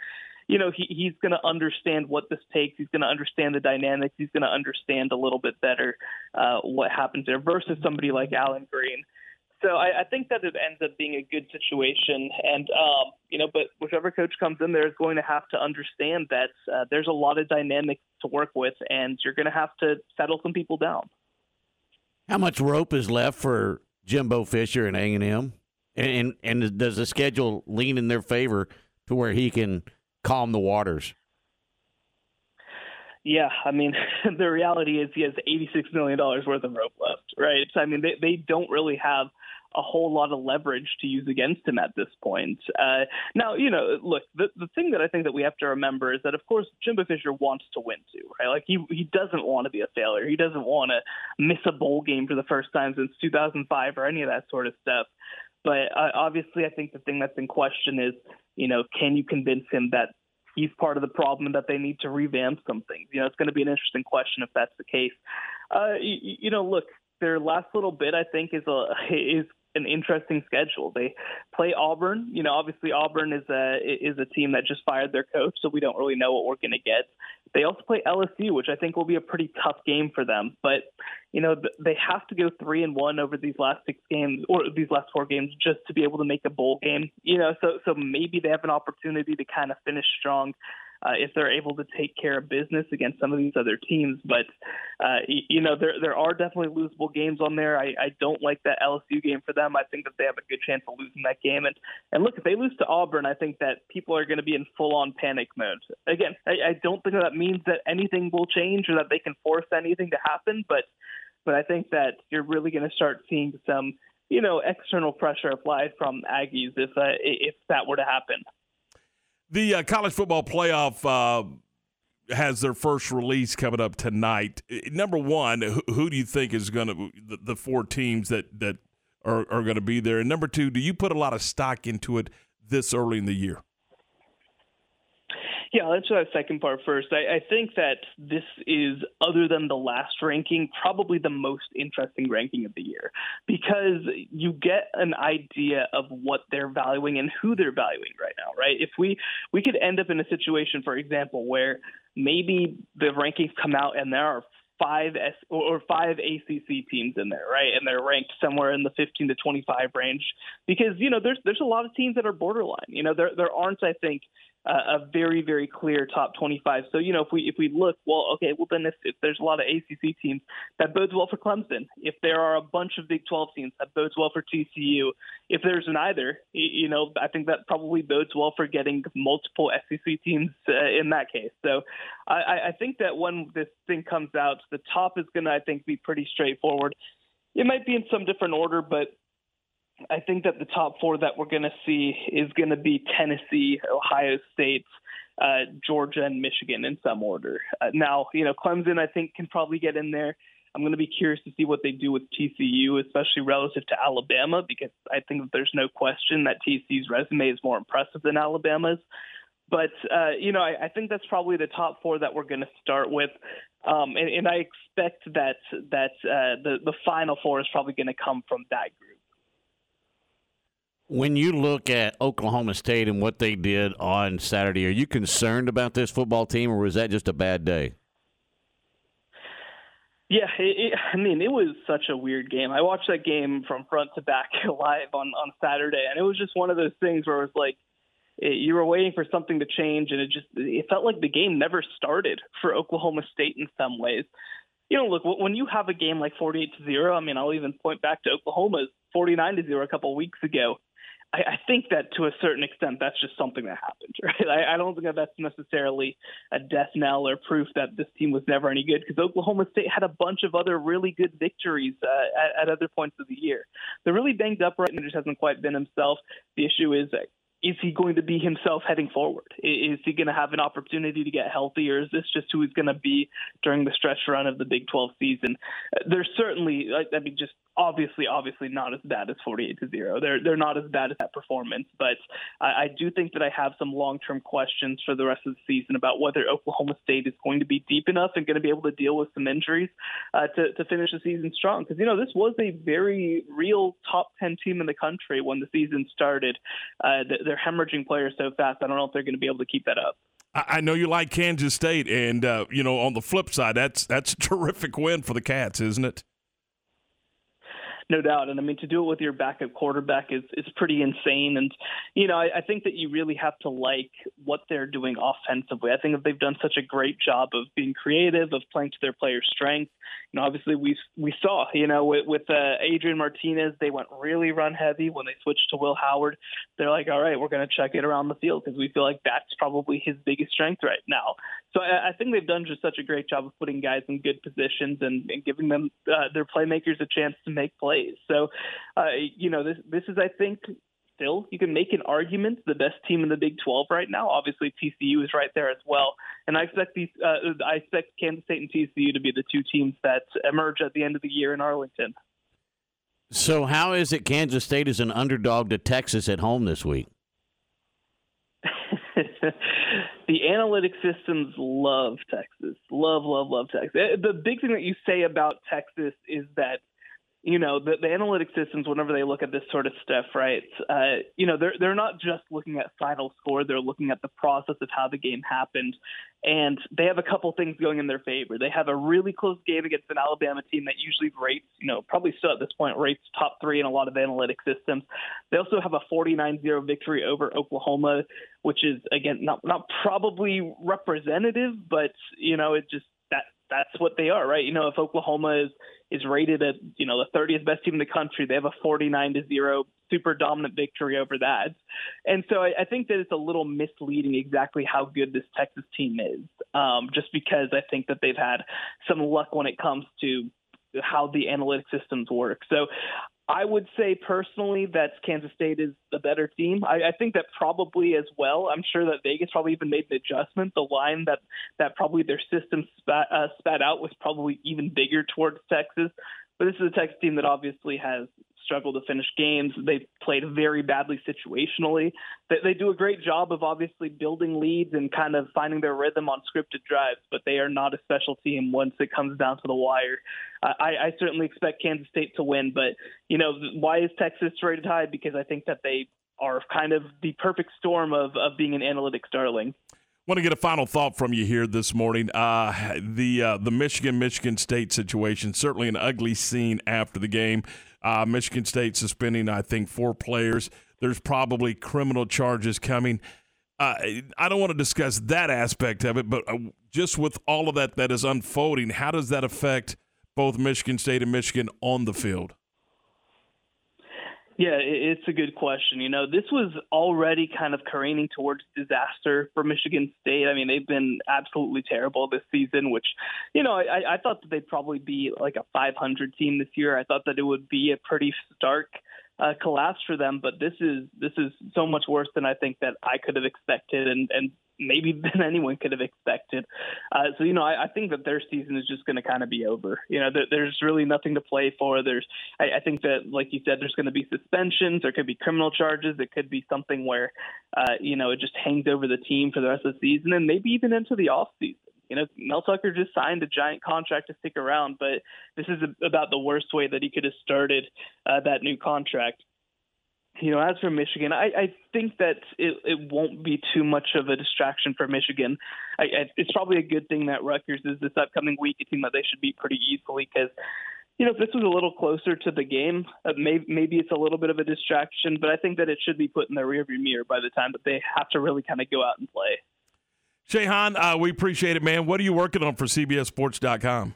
You know, he, he's going to understand what this takes. He's going to understand the dynamics. He's going to understand a little bit better uh, what happens there versus somebody like Allen Greene. So I, I think that it ends up being a good situation, and um, you know, but whichever coach comes in there is going to have to understand that uh, there's a lot of dynamics to work with, and you're going to have to settle some people down. How much rope is left for Jimbo Fisher and A and M, and and does the schedule lean in their favor to where he can calm the waters? Yeah, I mean, the reality is he has $86 million worth of rope left, right? So, I mean, they, they don't really have a whole lot of leverage to use against him at this point. Uh, now, you know, look, the, the thing that I think that we have to remember is that, of course, Jimbo Fisher wants to win too, right? Like, he, he doesn't want to be a failure. He doesn't want to miss a bowl game for the first time since 2005 or any of that sort of stuff. But uh, obviously, I think the thing that's in question is, you know, can you convince him that he's part of the problem and that they need to revamp some things. You know, it's going to be an interesting question if that's the case. Uh, you, you know, look, their last little bit, I think, is a is an interesting schedule. They play Auburn. You know, obviously Auburn is a is a team that just fired their coach, so we don't really know what we're going to get. They also play LSU, which I think will be a pretty tough game for them. But you know, they have to go three and one over these last six games or these last four games just to be able to make a bowl game. You know, so so maybe they have an opportunity to kind of finish strong uh, if they're able to take care of business against some of these other teams. But uh, you know, there there are definitely losable games on there. I, I don't like that LSU game for them. I think that they have a good chance of losing that game. And and look, if they lose to Auburn, I think that people are going to be in full on panic mode. Again, I, I don't think that means that anything will change or that they can force anything to happen. But but I think that you're really going to start seeing some you know external pressure applied from Aggies if uh, if that were to happen. The uh, college football playoff uh, has their first release coming up tonight. Number one, who, who do you think is going to the, the, four teams that that are, are going to be there? And number two, do you put a lot of stock into it this early in the year? Yeah, let's try the second part first. I, I think that this is, other than the last ranking, probably the most interesting ranking of the year because you get an idea of what they're valuing and who they're valuing right now, right? If we we could end up in a situation, for example, where maybe the rankings come out and there are five S or five ACC teams in there, right? And they're ranked somewhere in the 15 to 25 range because you know there's there's a lot of teams that are borderline. You know there there aren't I think a very very clear top 25. So you know if we if we look well okay well then if, if there's a lot of ACC teams that bodes well for Clemson. If there are a bunch of Big 12 teams that bodes well for TCU. If there's neither, you know I think that probably bodes well for getting multiple SEC teams uh, in that case. So I, I think that when this thing comes out, the top is going to I think be pretty straightforward. It might be in some different order, but I think that the top four that we're going to see is going to be Tennessee, Ohio State, uh, Georgia, and Michigan in some order. Uh, now, you know, Clemson, I think, can probably get in there. I'm going to be curious to see what they do with TCU, especially relative to Alabama, because I think that there's no question that TCU's resume is more impressive than Alabama's. But uh, you know, I, I think that's probably the top four that we're going to start with, um, and, and I expect that that uh, the the final four is probably going to come from that group. When you look at Oklahoma State and what they did on Saturday, are you concerned about this football team, or was that just a bad day? Yeah, it, it, I mean, it was such a weird game. I watched that game from front to back live on on Saturday, and it was just one of those things where it was like it, you were waiting for something to change, and it just it felt like the game never started for Oklahoma State in some ways. You know, look when you have a game like 48 to zero. I mean, I'll even point back to Oklahoma's 49 to zero a couple weeks ago I, I think that to a certain extent, that's just something that happened. Right? I, I don't think that that's necessarily a death knell or proof that this team was never any good because Oklahoma State had a bunch of other really good victories uh, at, at other points of the year. They're really banged up right now. Just hasn't quite been himself. The issue is is he going to be himself heading forward? Is he going to have an opportunity to get healthy, or is this just who he's going to be during the stretch run of the Big 12 season? They're certainly, I mean, just obviously, obviously not as bad as 48 to zero. They're they're not as bad as that performance, but I, I do think that I have some long term questions for the rest of the season about whether Oklahoma State is going to be deep enough and going to be able to deal with some injuries uh, to to finish the season strong. Because you know this was a very real top 10 team in the country when the season started. Uh, they're hemorrhaging players so fast. I don't know if they're going to be able to keep that up. I know you like Kansas State, and uh, you know on the flip side, that's that's a terrific win for the Cats, isn't it? No doubt. And I mean, to do it with your backup quarterback is is pretty insane. And you know, I, I think that you really have to like what they're doing offensively. I think that they've done such a great job of being creative, of playing to their players' strengths. You know, obviously we we saw, you know, with, with uh, Adrian Martinez, they went really run heavy when they switched to Will Howard. They're like, all right, we're going to check it around the field because we feel like that's probably his biggest strength right now. So I, I think they've done just such a great job of putting guys in good positions and, and giving them uh, their playmakers a chance to make plays plays. So, uh, you know, this this is, I think, still you can make an argument the best team in the Big 12 right now. Obviously, TCU is right there as well, and I expect these uh, I expect Kansas State and TCU to be the two teams that emerge at the end of the year in Arlington. So, how is it Kansas State is an underdog to Texas at home this week? the analytic systems love Texas. Love, love, love Texas. The big thing that you say about Texas is that you know the, the analytic systems whenever they look at this sort of stuff right uh, you know they're they're not just looking at final score they're looking at the process of how the game happened. And they have a couple things going in their favor. They have a really close game against an alabama team that usually rates you know probably still at this point rates top three in a lot of analytic systems. They also have a 49-0 victory over oklahoma which is again not not probably representative but you know it just that that's what they are, right? You know, if Oklahoma is is rated at you know the 30th best team in the country, they have a 49 to zero super dominant victory over that, and so I, I think that it's a little misleading exactly how good this Texas team is, um, just because I think that they've had some luck when it comes to how the analytic systems work. So I would say personally that Kansas State is the better team. I, I think that probably as well. I'm sure that Vegas probably even made an adjustment. The line that that probably their system spat, uh, spat out was probably even bigger towards Texas. But this is a Texas team that obviously has struggled to finish games. They've played very badly situationally. They, they do a great job of obviously building leads and kind of finding their rhythm on scripted drives, but they are not a special team once it comes down to the wire. I, I certainly expect Kansas State to win, but you know why is Texas rated high? Because I think that they are kind of the perfect storm of of being an analytics darling. Want to get a final thought from you here this morning? Uh, the uh, the Michigan Michigan State situation certainly an ugly scene after the game. Uh, Michigan State suspending, I think, four players. There's probably criminal charges coming. Uh, I don't want to discuss that aspect of it, but uh, just with all of that that is unfolding, how does that affect both Michigan State and Michigan on the field? Yeah, it's a good question. You know, this was already kind of careening towards disaster for Michigan State. I mean, they've been absolutely terrible this season, which, you know, I, I thought that they'd probably be like a 500 team this year. I thought that it would be a pretty stark uh, collapse for them, but this is this is so much worse than I think that I could have expected, and and maybe than anyone could have expected. Uh, so you know, I, I think that their season is just going to kind of be over. You know, there, there's really nothing to play for. There's, I, I think that, like you said, there's going to be suspensions. There could be criminal charges. It could be something where, uh, you know, it just hangs over the team for the rest of the season, and maybe even into the off season. You know, Mel Tucker just signed a giant contract to stick around, but this is about the worst way that he could have started uh, that new contract you know, as for Michigan, I, I think that it, it won't be too much of a distraction for Michigan. I, I, it's probably a good thing that Rutgers is this upcoming week, a team that they should beat pretty easily because, you know, if this was a little closer to the game, uh, maybe, maybe it's a little bit of a distraction, but I think that it should be put in the rearview mirror by the time that they have to really kind of go out and play. Shehan, uh, we appreciate it, man. What are you working on for CBSSports.com?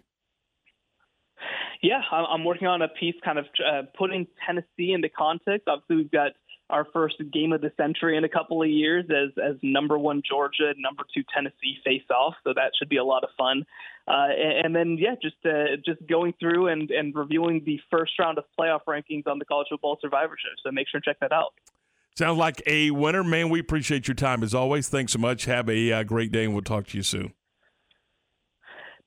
Yeah, I'm working on a piece kind of uh, putting Tennessee into context. Obviously, we've got our first game of the century in a couple of years as as number one Georgia, number two Tennessee face off. So that should be a lot of fun. Uh, and, then yeah, just uh, just going through and and reviewing the first round of playoff rankings on the College Football Survivor Show. So make sure to check that out. Sounds like a winner, man. We appreciate your time as always. Thanks so much. Have a uh, great day, and we'll talk to you soon.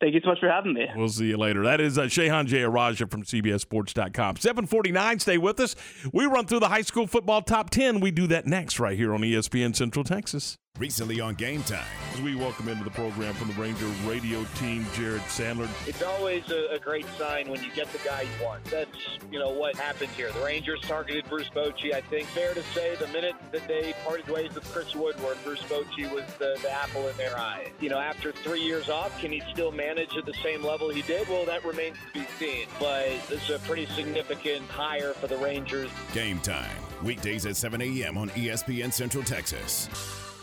Thank you so much for having me. We'll see you later. That is uh, Shehan Jeyarajah from CBSSports.com. 749, stay with us. We run through the high school football top 10. We do that next right here on ESPN Central Texas. Recently on Game Time. As we welcome into the program from the Ranger radio team, Jared Sandler. It's always a, a, great sign when you get the guy you want. That's, you know, what happened here. The Rangers targeted Bruce Bochy. I think fair to say the minute that they parted ways with Chris Woodward, Bruce Bochy was the, the apple in their eye. You know, after three years off, can he still manage at the same level he did? Well, that remains to be seen. But it's a pretty significant hire for the Rangers. Game Time. Weekdays at 7 a.m. on ESPN Central Texas.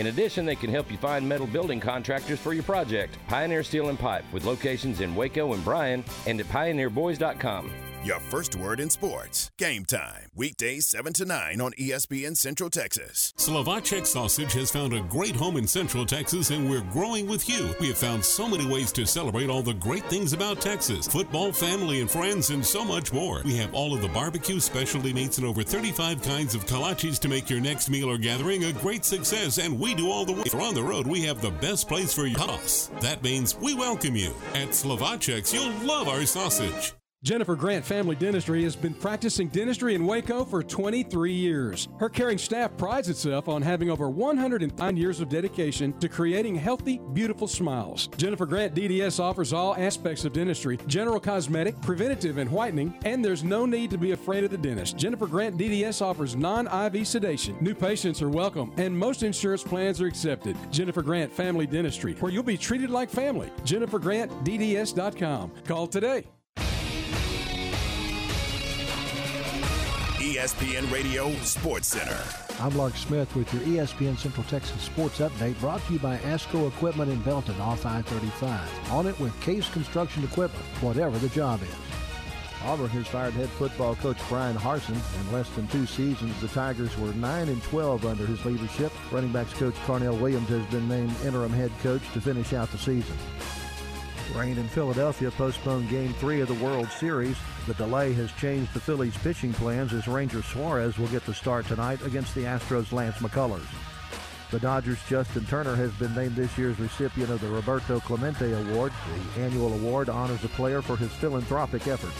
In addition, they can help you find metal building contractors for your project. Pioneer Steel and Pipe, with locations in Waco and Bryan, and at pioneerboys.com. Your first word in sports. Game time. Weekdays 7 to 9 on ESPN Central Texas. Slovacek Sausage has found a great home in Central Texas, and we're growing with you. We have found so many ways to celebrate all the great things about Texas football, family, and friends, and so much more. We have all of the barbecue, specialty meats, and over 35 kinds of kolaches to make your next meal or gathering a great success, and we do all the work. On the road, we have the best place for your house. That means we welcome you. At Slovacek's, you'll love our sausage. Jennifer Grant Family Dentistry has been practicing dentistry in Waco for 23 years. Her caring staff prides itself on having over 109 years of dedication to creating healthy, beautiful smiles. Jennifer Grant DDS offers all aspects of dentistry general cosmetic, preventative, and whitening, and there's no need to be afraid of the dentist. Jennifer Grant DDS offers non IV sedation. New patients are welcome, and most insurance plans are accepted. Jennifer Grant Family Dentistry, where you'll be treated like family. JenniferGrantDDS.com. Call today. ESPN Radio Sports Center. I'm Lark Smith with your ESPN Central Texas Sports Update brought to you by ASCO Equipment in Belton off I-35. On it with Case Construction Equipment, whatever the job is. Auburn has fired head football coach Brian Harsin. In less than two seasons, the Tigers were 9 and 12 under his leadership. Running backs coach Carnell Williams has been named interim head coach to finish out the season. Rain in Philadelphia postponed Game 3 of the World Series. The delay has changed the Phillies' pitching plans as Ranger Suarez will get the start tonight against the Astros' Lance McCullers. The Dodgers' Justin Turner has been named this year's recipient of the Roberto Clemente Award. The annual award honors a player for his philanthropic efforts.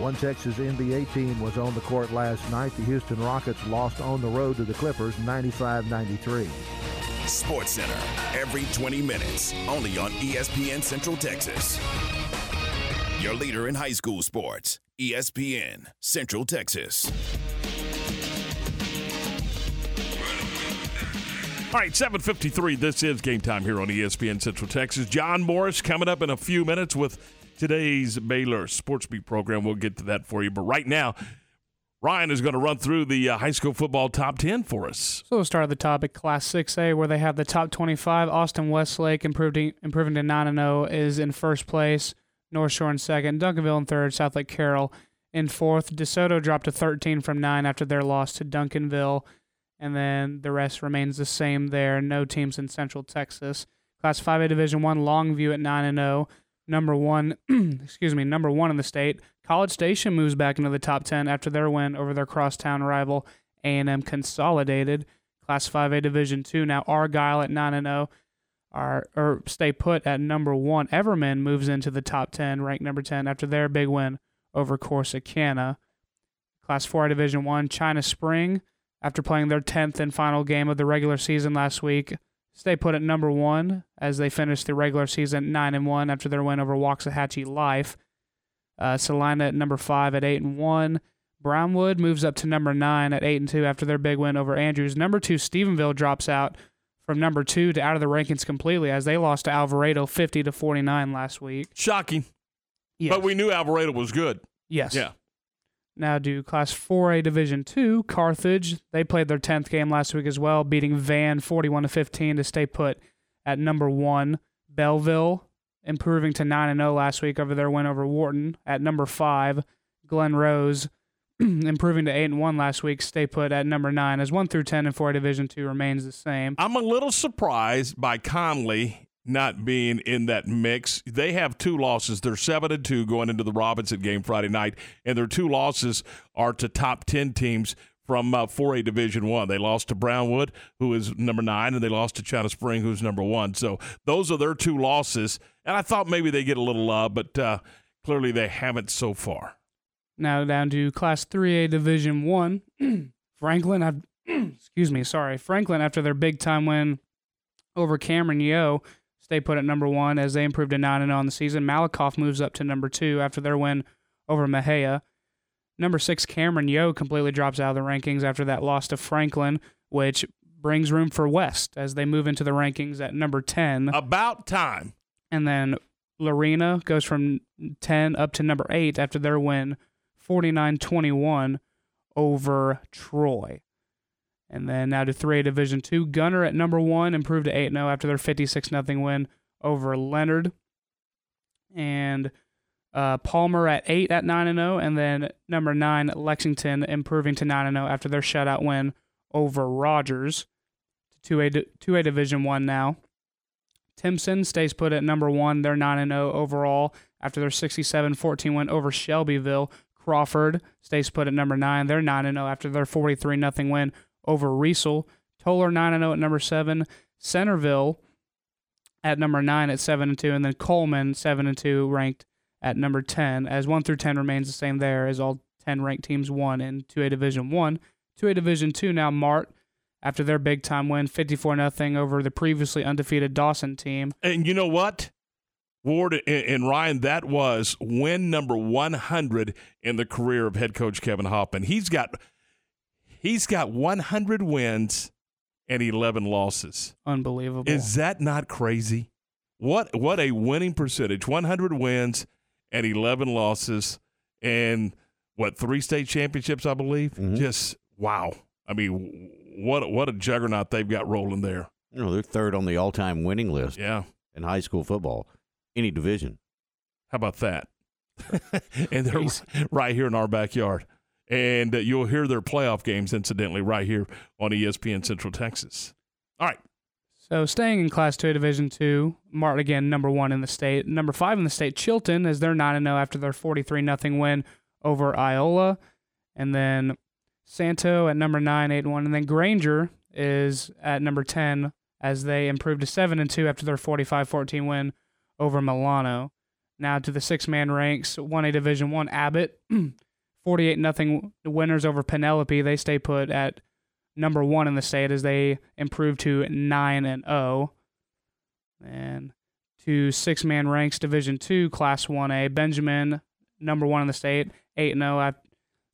One Texas NBA team was on the court last night. The Houston Rockets lost on the road to the Clippers 95 93. Sports Center, every 20 minutes, only on ESPN Central Texas. Your leader in high school sports, ESPN Central Texas. All right, 753. This is game time here on ESPN Central Texas. John Morris coming up in a few minutes with today's Baylor Sports Beat program. We'll get to that for you. But right now, Ryan is going to run through the uh, high school football top 10 for us. So we'll start at the top at Class 6A, where they have the top 25. Austin Westlake, improving, improving to 9 0, is in first place. North Shore in second. Duncanville in third. Southlake Carroll in fourth. DeSoto dropped to 13 from 9 after their loss to Duncanville. And then the rest remains the same there. No teams in Central Texas. Class 5A Division 1, Longview at 9 and 0. Number one, excuse me, number one in the state. College Station moves back into the top 10 after their win over their crosstown rival A&M Consolidated. Class 5A Division 2 now Argyle at 9 and 0. Are or stay put at number one. Everman moves into the top ten, ranked number ten after their big win over Corsicana. Class four Division One, China Spring, after playing their tenth and final game of the regular season last week, stay put at number one as they finished the regular season nine and one after their win over Waxahachie Life. Uh, Salina at number five at eight and one. Brownwood moves up to number nine at eight and two after their big win over Andrews. Number two, Stephenville drops out from number two to out of the rankings completely as they lost to Alvarado fifty to forty nine last week. Shocking. Yes. But we knew Alvarado was good. Yes. Yeah. Now do Class 4A Division 2, Carthage. They played their 10th game last week as well, beating Van 41 to 15 to stay put at number 1. Belleville improving to 9 and 0 last week over their win over Wharton at number 5. Glen Rose improving to 8 and 1 last week, stay put at number 9 as 1 through 10 in 4A Division 2 remains the same. I'm a little surprised by Connally not being in that mix. They have two losses. They're seven and two going into the Robinson game Friday night, and their two losses are to top ten teams from uh, 4A Division One. They lost to Brownwood, who is number nine, and they lost to China Spring, who's number one. So those are their two losses. And I thought maybe they get a little love, but uh, clearly they haven't so far. Now down to Class 3A Division 1. Franklin, I've, excuse me, sorry. Franklin, after their big time win over Cameron Yoe, stay put at number one as they improved to 9 0 on the season. Malakoff moves up to number two after their win over Mexia. Number six, Cameron Yoe completely drops out of the rankings after that loss to Franklin, which brings room for West as they move into the rankings at number 10. About time. And then Lorena goes from 10 up to number 8 after their win 49 21 over Troy. And then now to 3A Division 2. Gunter at number 1 improved to 8 0 after their 56 0 win over Leonard. And uh, Palmer at 8 at 9 0. And then number 9, Lexington, improving to 9 0 after their shutout win over Rogers. 2A, 2A Division 1 now. Timpson stays put at number 1. They're 9 0 overall after their 67 14 win over Shelbyville. Crawford stays put at number 9. They're 9 and 0 after their 43 0 win over Riesel. Tolar 9 and 0 at number 7. Centerville at number 9 at 7 and 2. And then Coleman 7 and 2 ranked at number 10. As 1 through 10 remains the same there as all 10 ranked teams won in 2A Division 1. 2A Division 2 now Mart after their big time win 54 0 over the previously undefeated Dawson team. And you know what? Ward and Ryan, that was win number 100 in the career of head coach Kevin Hoffman. He's got he's got 100 wins and 11 losses. Unbelievable. Is that not crazy? What what a winning percentage. 100 wins and 11 losses and what three state championships I believe. Mm-hmm. Just wow. I mean, what what a juggernaut they've got rolling there. You know, they're third on the all-time winning list. Yeah. In high school football, any division. How about that? and they're right here in our backyard. And uh, you'll hear their playoff games, incidentally, right here on ESPN Central Texas. All right. So staying in Class 2 Division 2, Martin again number 1 in the state. Number 5 in the state, Chilton, as they're 9 0 after their 43 0 win over Iola. And then Santo at number 9, 8 1. And then Granger is at number 10 as they improved to 7 and 2 after their 45 14 win over Milano. Now to the six man ranks, 1A Division 1, Abbott. 48 nothing winners over Penelope. They stay put at number one in the state as they improve to 9 and 0. And to six man ranks, Division 2, Class 1A, Benjamin, number one in the state, 8 and 0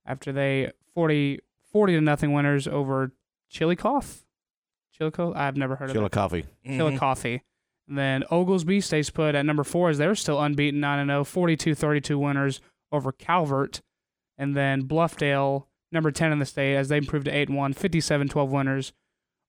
after they 40, 40 to nothing winners over Chillicothe. Chillicothe? I've never heard of it. Chillicothe. Mm-hmm. Chillicothe. And then Oglesby stays put at number four as they're still unbeaten, 9 0, 42 32 winners over Calvert. And then Bluffdale, number 10 in the state, as they improved to 8 1, 57 12 winners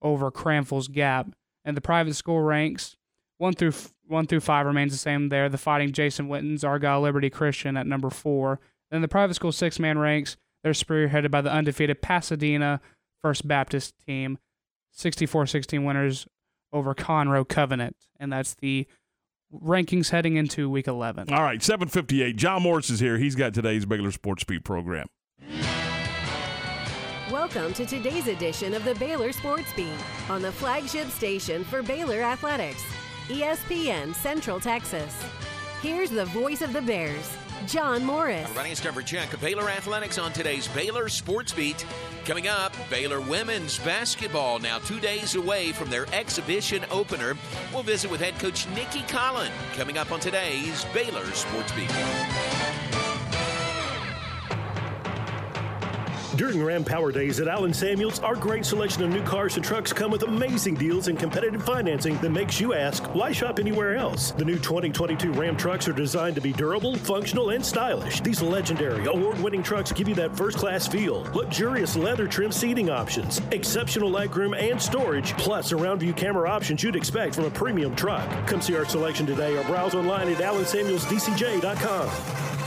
over Cranfills Gap. And the private school ranks, 1 through, 1 through 5 remains the same there. The Fighting Jason Witten's Argyle Liberty Christian at number 4. Then the private school six man ranks, they're spearheaded by the undefeated Pasadena First Baptist team, 64 16 winners over Conroe Covenant. And that's the rankings heading into week 11. All right, 758. John Morris is here. He's got today's Baylor Sports Beat program. Welcome to today's edition of the Baylor Sports Beat on the flagship station for Baylor Athletics. ESPN Central Texas. Here's the voice of the Bears, John Morris. It's time for check of Baylor Athletics on today's Baylor Sports Beat. Coming up, Baylor women's basketball now two days away from their exhibition opener. We'll visit with head coach Nicki Collen coming up on today's Baylor Sports Beat. During Ram Power Days at Allen Samuels, our great selection of new cars and trucks come with amazing deals and competitive financing that makes you ask, why shop anywhere else? The new 2022 Ram trucks are designed to be durable, functional, and stylish. These legendary, award winning trucks give you that first class feel, luxurious leather trim seating options, exceptional legroom and storage, plus surround view camera options you'd expect from a premium truck. Come see our selection today or browse online at allensamuelsdcj.com.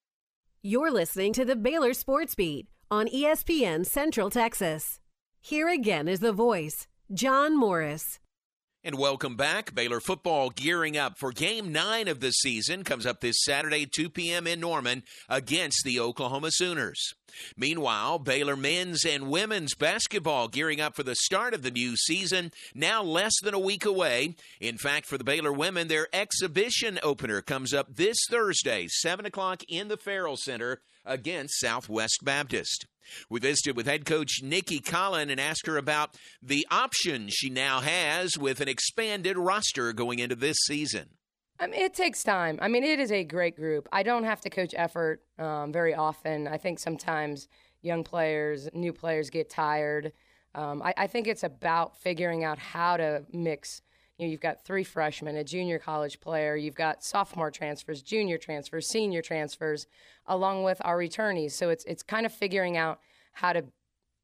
You're listening to the Baylor Sports Beat on ESPN Central Texas. Here again is the voice, John Morris. And welcome back. Baylor football gearing up for game nine of the season. Comes up this Saturday, 2 p.m. in Norman against the Oklahoma Sooners. Meanwhile, Baylor men's and women's basketball gearing up for the start of the new season, now less than a week away. In fact, for the Baylor women, their exhibition opener comes up this Thursday, 7 o'clock in the Ferrell Center against Southwest Baptist. We visited with head coach Nicki Collen and asked her about the options she now has with an expanded roster going into this season. I mean, it takes time. I mean, it is a great group. I don't have to coach effort um, very often. I think sometimes young players, new players get tired. Um, I, I think it's about figuring out how to mix. You know, you've got three freshmen, a junior college player, you've got sophomore transfers, junior transfers, senior transfers, along with our returnees. So it's it's kind of figuring out how to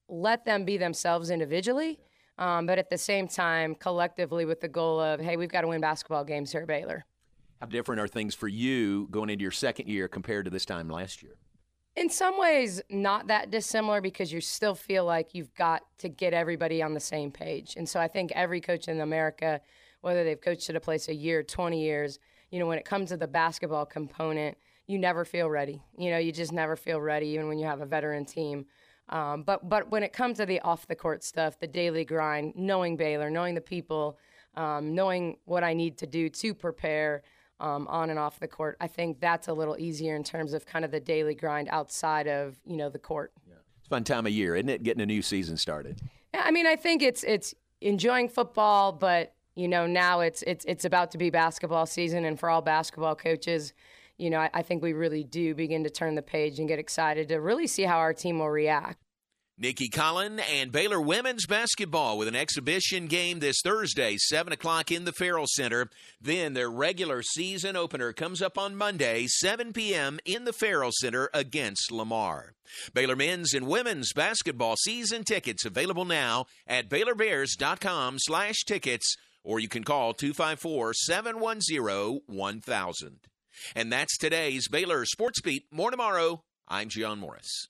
let them be themselves individually, um, but at the same time, collectively with the goal of, hey, we've got to win basketball games here at Baylor. How different are things for you going into your second year compared to this time last year? In some ways, not that dissimilar because you still feel like you've got to get everybody on the same page. And so I think every coach in America, whether they've coached at a place a year, 20 years, you know, when it comes to the basketball component, you never feel ready. You know, you just never feel ready, even when you have a veteran team. Um, but but when it comes to the off the court stuff, the daily grind, knowing Baylor, knowing the people, um, knowing what I need to do to prepare um, on and off the court, I think that's a little easier in terms of kind of the daily grind outside of you know the court. It's a fun time of year, isn't it? Getting a new season started. Yeah, I mean, I think it's it's enjoying football, but you know now it's it's it's about to be basketball season, and for all basketball coaches, you know I, I think we really do begin to turn the page and get excited to really see how our team will react. Nicki Collen and Baylor women's basketball with an exhibition game this Thursday, 7 o'clock in the Ferrell Center. Then their regular season opener comes up on Monday, 7 p.m. in the Ferrell Center against Lamar. Baylor men's and women's basketball season tickets available now at BaylorBears.com slash tickets, or you can call 254-710-1000. And that's today's Baylor Sports Beat. More tomorrow. I'm John Morris.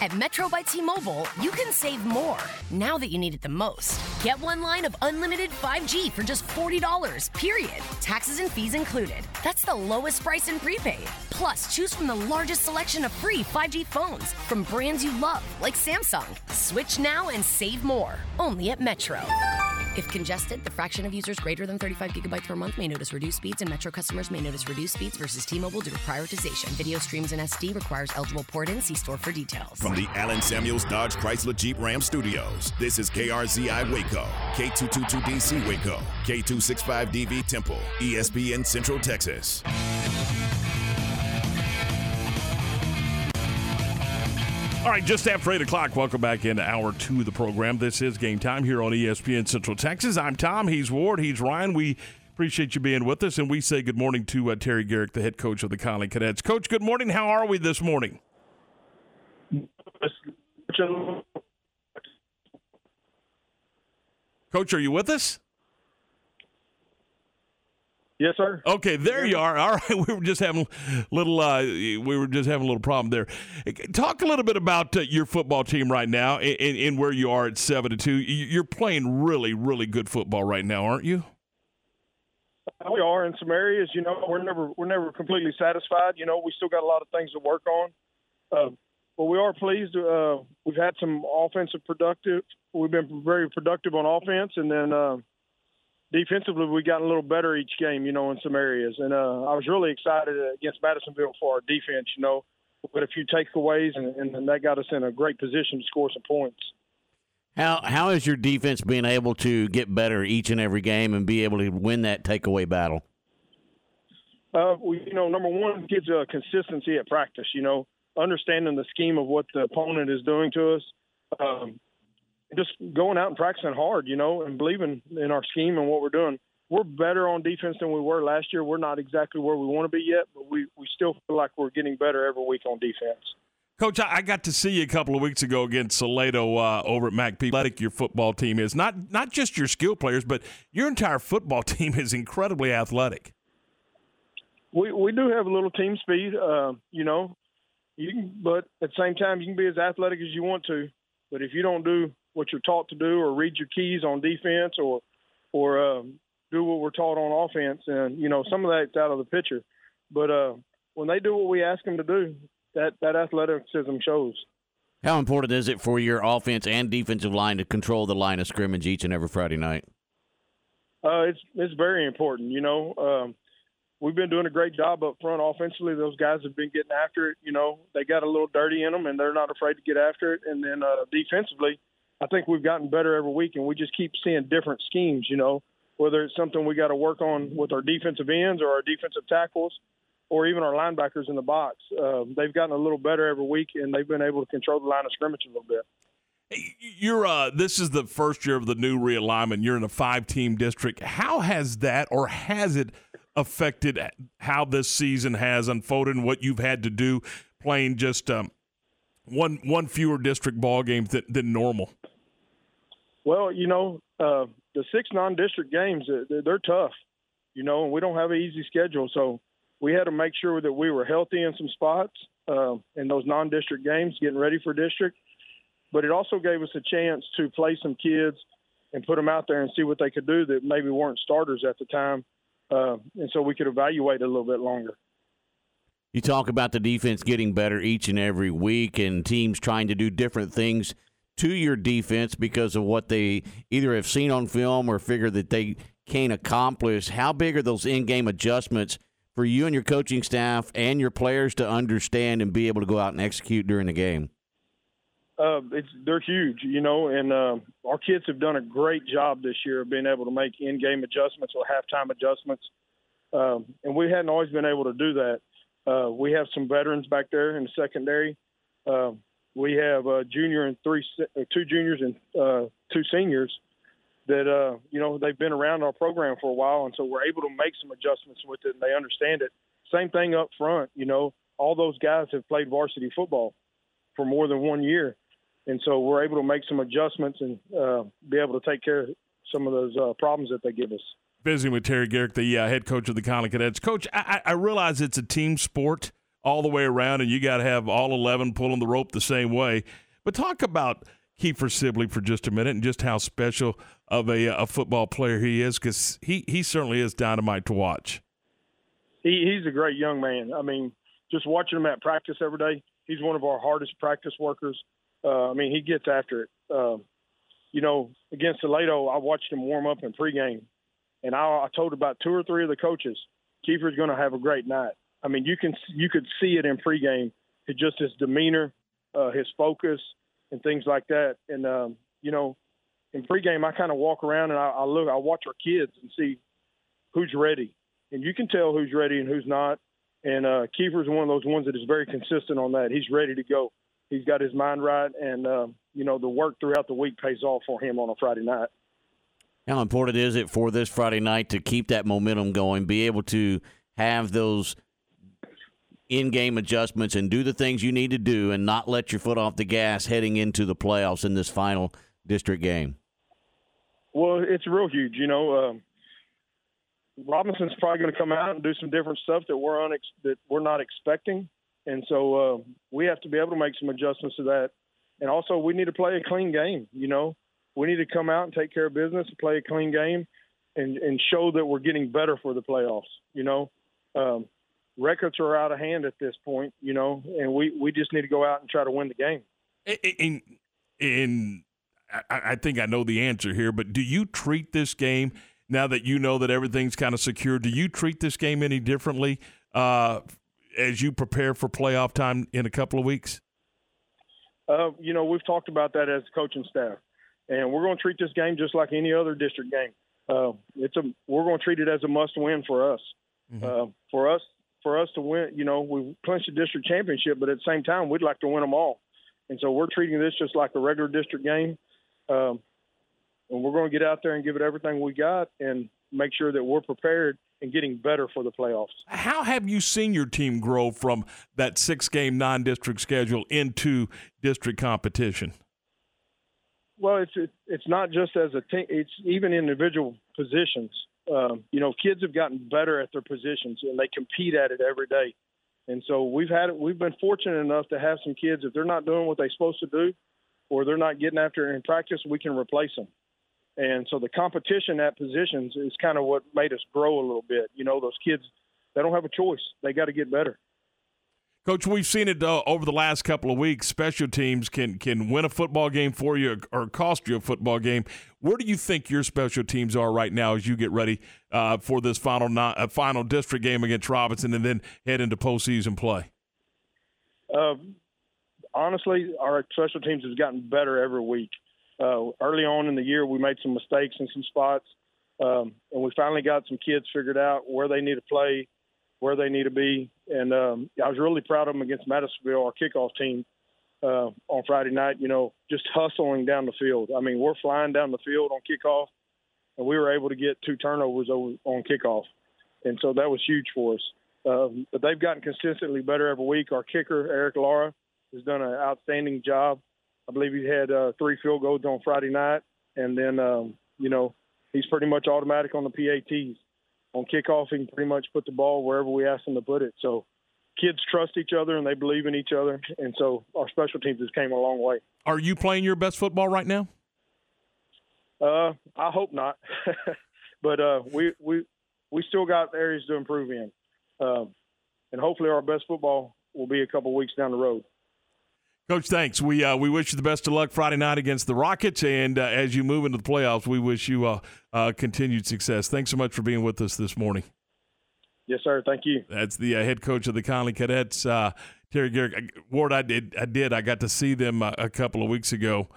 At Metro by T Mobile, you can save more now that you need it the most. Get one line of unlimited 5G for just $40, period. Taxes and fees included. That's the lowest price in prepaid. Plus, choose from the largest selection of free 5G phones from brands you love, like Samsung. Switch now and save more. Only at Metro. If congested, the fraction of users greater than 35 gigabytes per month may notice reduced speeds, and Metro customers may notice reduced speeds versus T-Mobile due to prioritization. Video streams in SD requires eligible port-in. See store for details. From the Allen Samuels Dodge Chrysler Jeep Ram Studios, this is KRZI Waco, K222DC Waco, K265DV Temple, ESPN Central Texas. All right, just after 8 o'clock, welcome back into hour two of the program. This is game time here on ESPN Central Texas. I'm Tom, he's Ward, he's Ryan. We appreciate you being with us, and we say good morning to uh, Terry Gerik, the head coach of the Connally Cadets. Coach, good morning. How are we this morning? Coach, are you with us? Yes, sir. Okay, there you are. All right, we were just having a little. Uh, we were just having a little problem there. Talk a little bit about uh, your football team right now, and, and, where you are at seven to two. You're playing really, really good football right now, aren't you? We are in some areas. You know, we're never we're never completely satisfied. You know, we still got a lot of things to work on. Uh, but we are pleased. Uh, we've had some offensive productive. We've been very productive on offense, and then uh, defensively we got a little better each game. You know, in some areas, and uh, I was really excited against Madisonville for our defense. You know, with a few takeaways, and, and that got us in a great position to score some points. How how is your defense being able to get better each and every game and be able to win that takeaway battle? Uh, we, you know, number one gives a consistency at practice. You know, understanding the scheme of what the opponent is doing to us. Um, just going out and practicing hard, you know, and believing in our scheme and what we're doing. We're better on defense than we were last year. We're not exactly where we want to be yet, but we, we still feel like we're getting better every week on defense. Coach, I got to see you a couple of weeks ago against Salado uh, over at MacP. Athletic, your football team is not not just your skill players, but your entire football team is incredibly athletic. We we do have a little team speed, uh, you know. You can, but at the same time, you can be as athletic as you want to. But if you don't do what you're taught to do, or read your keys on defense, or or um, do what we're taught on offense, and you know some of that's out of the picture. But uh, when they do what we ask them to do, that that athleticism shows. How important is it for your offense and defensive line to control the line of scrimmage each and every Friday night? Uh, it's it's very important. You know, um, we've been doing a great job up front offensively. Those guys have been getting after it. You know, they got a little dirty in them, and they're not afraid to get after it. And then uh, defensively, I think we've gotten better every week, and we just keep seeing different schemes. You know, whether it's something we got to work on with our defensive ends or our defensive tackles or even our linebackers in the box. Uh, they've gotten a little better every week, and they've been able to control the line of scrimmage a little bit. You're uh, this is the first year of the new realignment. You're in a five-team district. How has that, or has it, affected how this season has unfolded and what you've had to do playing just um, one one fewer district ball games than, than normal? Well, you know, uh, the six non-district games they're, they're tough. You know, and we don't have an easy schedule, so we had to make sure that we were healthy in some spots uh, in those non-district games, getting ready for district. But it also gave us a chance to play some kids and put them out there and see what they could do that maybe weren't starters at the time, uh, and so we could evaluate a little bit longer. You talk about the defense getting better each and every week, and teams trying to do different things to your defense because of what they either have seen on film or figure that they can't accomplish. How big are those in-game adjustments for you and your coaching staff and your players to understand and be able to go out and execute during the game? Uh, it's they're huge, you know, and uh, our kids have done a great job this year of being able to make in-game adjustments or halftime adjustments, um, and we hadn't always been able to do that. Uh, we have some veterans back there in the secondary. Uh, we have a junior and three, uh, two juniors and uh, two seniors that uh, you know they've been around our program for a while, and so we're able to make some adjustments with it, and they understand it. Same thing up front, you know, all those guys have played varsity football for more than one year, and so we're able to make some adjustments and uh, be able to take care of some of those uh, problems that they give us. Visiting with Terry Gerik, the uh, head coach of the Connally Cadets. Coach, I, I realize it's a team sport all the way around, and you got to have all eleven pulling the rope the same way. But talk about Kiefer Sibley for just a minute and just how special of a, a football player he is because he, he certainly is dynamite to watch. He, he's a great young man. I mean, just watching him at practice every day, he's one of our hardest practice workers. Uh, I mean, he gets after it. Uh, you know, against Salado, I watched him warm up in pregame, and I, I told about two or three of the coaches, Kiefer's going to have a great night. I mean, you can you could see it in pregame. It just his demeanor, uh, his focus, and things like that. And um, you know, in pregame, I kind of walk around and I, I look, I watch our kids and see who's ready, and you can tell who's ready and who's not. And uh, Kiefer's one of those ones that is very consistent on that. He's ready to go. He's got his mind right, and uh, you know the work throughout the week pays off for him on a Friday night. How important is it for this Friday night to keep that momentum going, be able to have those in-game adjustments and do the things you need to do, and not let your foot off the gas heading into the playoffs in this final district game? Well, it's real huge. You know, um, Robinson's probably going to come out and do some different stuff that we're unex- that we're not expecting, and so uh, we have to be able to make some adjustments to that. And also, we need to play a clean game. You know, we need to come out and take care of business, and play a clean game, and and show that we're getting better for the playoffs. You know, um, records are out of hand at this point. You know, and we we just need to go out and try to win the game. In I, I think I know the answer here, but do you treat this game now that you know that everything's kind of secure? Do you treat this game any differently uh, as you prepare for playoff time in a couple of weeks? Uh, you know, we've talked about that as coaching staff, and we're going to treat this game just like any other district game. Uh, it's a we're going to treat it as a must-win for us. Mm-hmm. Uh, for us, for us to win, you know, we clinched the district championship, but at the same time, we'd like to win them all. And so we're treating this just like a regular district game. Um, and we're going to get out there and give it everything we got and make sure that we're prepared and getting better for the playoffs. How have you seen your team grow from that six game non district schedule into district competition? Well, it's it's not just as a team; it's even individual positions. Um, you know, kids have gotten better at their positions, and they compete at it every day. And so we've had we've been fortunate enough to have some kids if they're not doing what they're supposed to do, or they're not getting after it in practice, we can replace them. And so the competition at positions is kind of what made us grow a little bit. You know, those kids, they don't have a choice. They got to get better. Coach, we've seen it uh, over the last couple of weeks. Special teams can can win a football game for you or cost you a football game. Where do you think your special teams are right now as you get ready uh, for this final uh, final district game against Robinson and then head into postseason play? Uh, honestly, our special teams has gotten better every week. Uh, early on in the year, we made some mistakes in some spots, um, and we finally got some kids figured out where they need to play, where they need to be. And um, I was really proud of them against Madisonville, our kickoff team, uh, on Friday night. You know, just hustling down the field. I mean, we're flying down the field on kickoff, and we were able to get two turnovers over on kickoff, and so that was huge for us. Um, but they've gotten consistently better every week. Our kicker, Eric Lara, has done an outstanding job. I believe he had uh, three field goals on Friday night, and then um, you know he's pretty much automatic on the PATs. On kickoff, he can pretty much put the ball wherever we ask him to put it. So kids trust each other and they believe in each other, and so our special teams has came a long way. Are you playing your best football right now? Uh, I hope not, but uh, we we we still got areas to improve in, um, and hopefully our best football will be a couple weeks down the road. Coach, thanks. We uh, we wish you the best of luck Friday night against the Rockets, and uh, as you move into the playoffs, we wish you uh, uh continued success. Thanks so much for being with us this morning. Yes, sir. Thank you. That's the uh, head coach of the Connally Cadets, uh, Terry Gerik. Ward, I did, I did, I got to see them a couple of weeks ago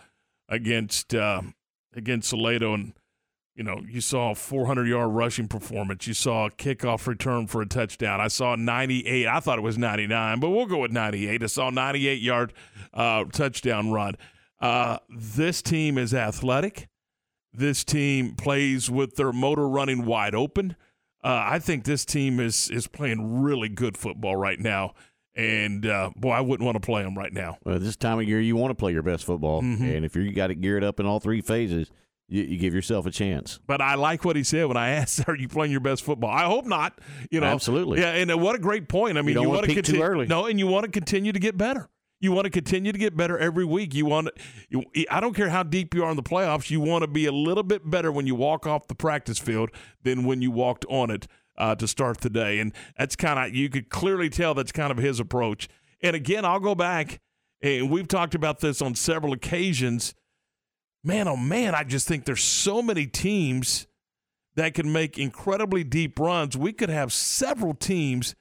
against against Salado, and you know, you saw a 400 yard rushing performance. You saw a kickoff return for a touchdown. I saw 98. I thought it was 99, but we'll go with 98. I saw 98 yard uh, touchdown run. Uh, this team is athletic. This team plays with their motor running wide open. Uh, I think this team is is playing really good football right now. And uh, boy, I wouldn't want to play them right now. Well, this time of year, you want to play your best football, mm-hmm. and if you got it geared up in all three phases, you, you, give yourself a chance. But I like what he said when I asked, "Are you playing your best football?" I hope not. You know, absolutely. Yeah, and uh, what a great point. I mean, you, you want to continue too early. No, and you want to continue to get better. You want to continue to get better every week. You want you, I don't care how deep you are in the playoffs. You want to be a little bit better when you walk off the practice field than when you walked on it uh, to start the day. And that's kind of you could clearly tell that's kind of his approach. And again, I'll go back and we've talked about this on several occasions man, oh man, I just think there's so many teams that can make incredibly deep runs. We could have several teams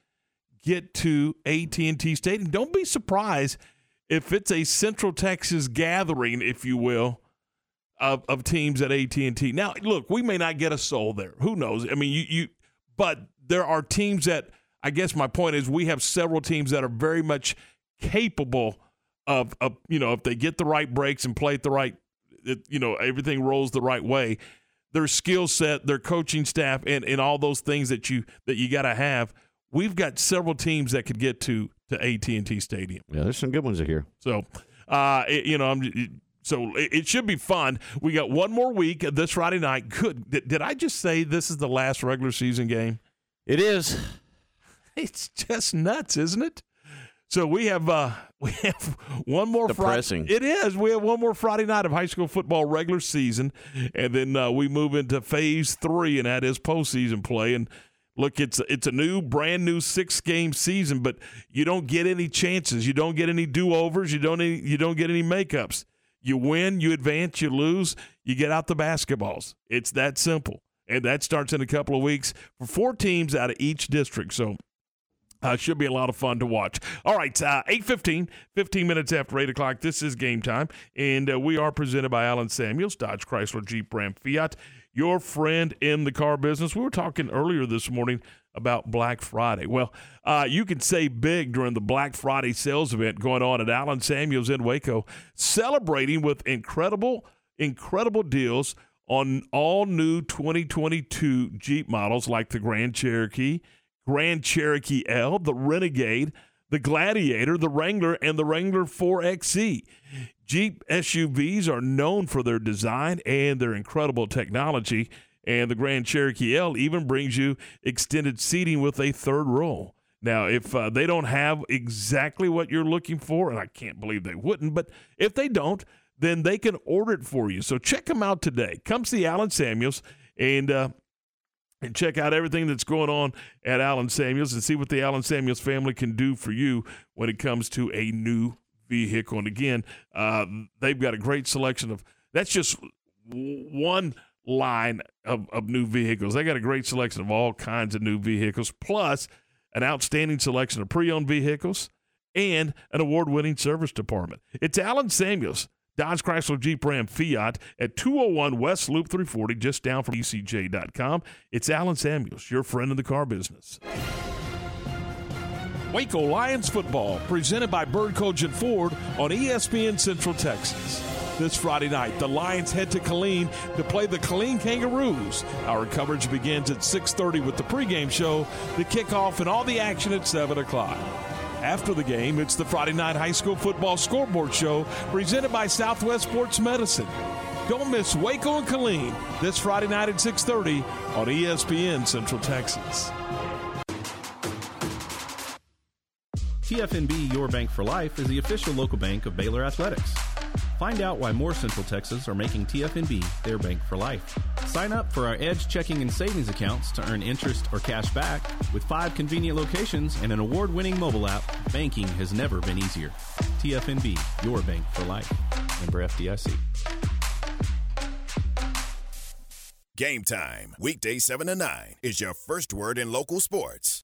get to AT&T Stadium. Don't be surprised if it's a Central Texas gathering, if you will, of, of teams at AT&T. Now, look, we may not get a soul there. Who knows? I mean, you you but there are teams that I guess my point is we have several teams that are very much capable of, of you know if they get the right breaks and play at the right, it, you know everything rolls the right way. Their skill set, their coaching staff, and, and all those things that you that you got to have. We've got several teams that could get to to AT and T Stadium. Yeah, there's some good ones here. So, uh, it, you know, I'm so it, it, should be fun. We got one more week this Friday night. Good. Did, did I just say this is the last regular season game? It is. It's just nuts, isn't it? So we have uh, we have one more Depressing. Friday. It is. We have one more Friday night of high school football regular season, and then uh, we move into phase three, and that is postseason play. And look, it's it's a new, brand new six game season, but you don't get any chances. You don't get any do overs. You don't any, you don't get any makeups. You win, you advance, you lose, you get out the basketballs. It's that simple, and that starts in a couple of weeks for four teams out of each district. So uh, should be a lot of fun to watch. All right, uh, 8.15, 15 minutes after 8 o'clock. This is game time, and uh, we are presented by Allen Samuels, Dodge Chrysler Jeep Ram Fiat, your friend in the car business. We were talking earlier this morning about Black Friday. Well, uh, you can save big during the Black Friday sales event going on at Allen Samuels in Waco, celebrating with incredible, incredible deals on all new 2022 Jeep models like the Grand Cherokee – Grand Cherokee L, the Renegade, the Gladiator, the Wrangler, and the Wrangler 4XE. Jeep SUVs are known for their design and their incredible technology, and the Grand Cherokee L even brings you extended seating with a third row. Now, if uh, they don't have exactly what you're looking for, and I can't believe they wouldn't, but if they don't, then they can order it for you. So check them out today. Come see Allen Samuels, and uh, and check out everything that's going on at Allen Samuels and see what the Allen Samuels family can do for you when it comes to a new vehicle. And again, uh, they've got a great selection of that's just one line of, of new vehicles. They got a great selection of all kinds of new vehicles, plus an outstanding selection of pre owned vehicles and an award winning service department. It's Allen Samuels. Dodge Chrysler Jeep Ram Fiat at 201 West Loop 340, just down from ECJ.com. It's Allen Samuels, your friend in the car business. Waco Lions football, presented by Bird Kultgen Ford on ESPN Central Texas. This Friday night, the Lions head to Killeen to play the Killeen Kangaroos. Our coverage begins at 6:30 with the pregame show, the kickoff, and all the action at 7 o'clock. After the game, it's the Friday Night High School Football Scoreboard Show presented by Southwest Sports Medicine. Don't miss Waco and Killeen this Friday night at 6:30 on ESPN Central Texas. TFNB Your Bank for Life is the official local bank of Baylor Athletics. Find out why more Central Texas are making TFNB their bank for life. Sign up for our Edge checking and savings accounts to earn interest or cash back. With five convenient locations and an award winning mobile app, banking has never been easier. TFNB, your bank for life. Member FDIC. Game time, weekday 7 to 9, is your first word in local sports.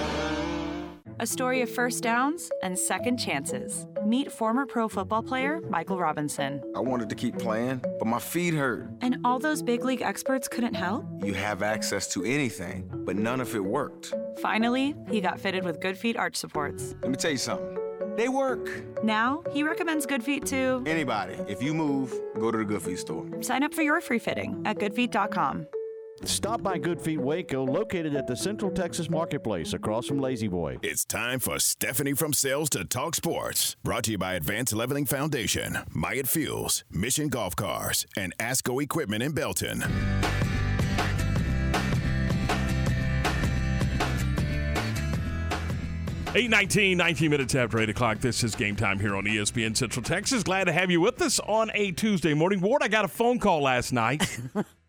A story of first downs and second chances. Meet former pro football player Michael Robinson. I wanted to keep playing, but my feet hurt. And all those big league experts couldn't help? You have access to anything, but none of it worked. Finally, he got fitted with Good Feet arch supports. Let me tell you something. They work. Now, he recommends Good Feet to anybody. If you move, go to the Good Feet store. Sign up for your free fitting at goodfeet.com. Stop by Good Feet Waco, located at the Central Texas Marketplace across from La-Z-Boy. It's time for Stephanie from Sales to Talk Sports. Brought to you by Advanced Leveling Foundation, Myatt Fuels, Mission Golf Cars, and Asco Equipment in Belton. Eight nineteen, 19 minutes after 8 o'clock. This is game time here on ESPN Central Texas. Glad to have you with us on a Tuesday morning. Ward, I got a phone call last night.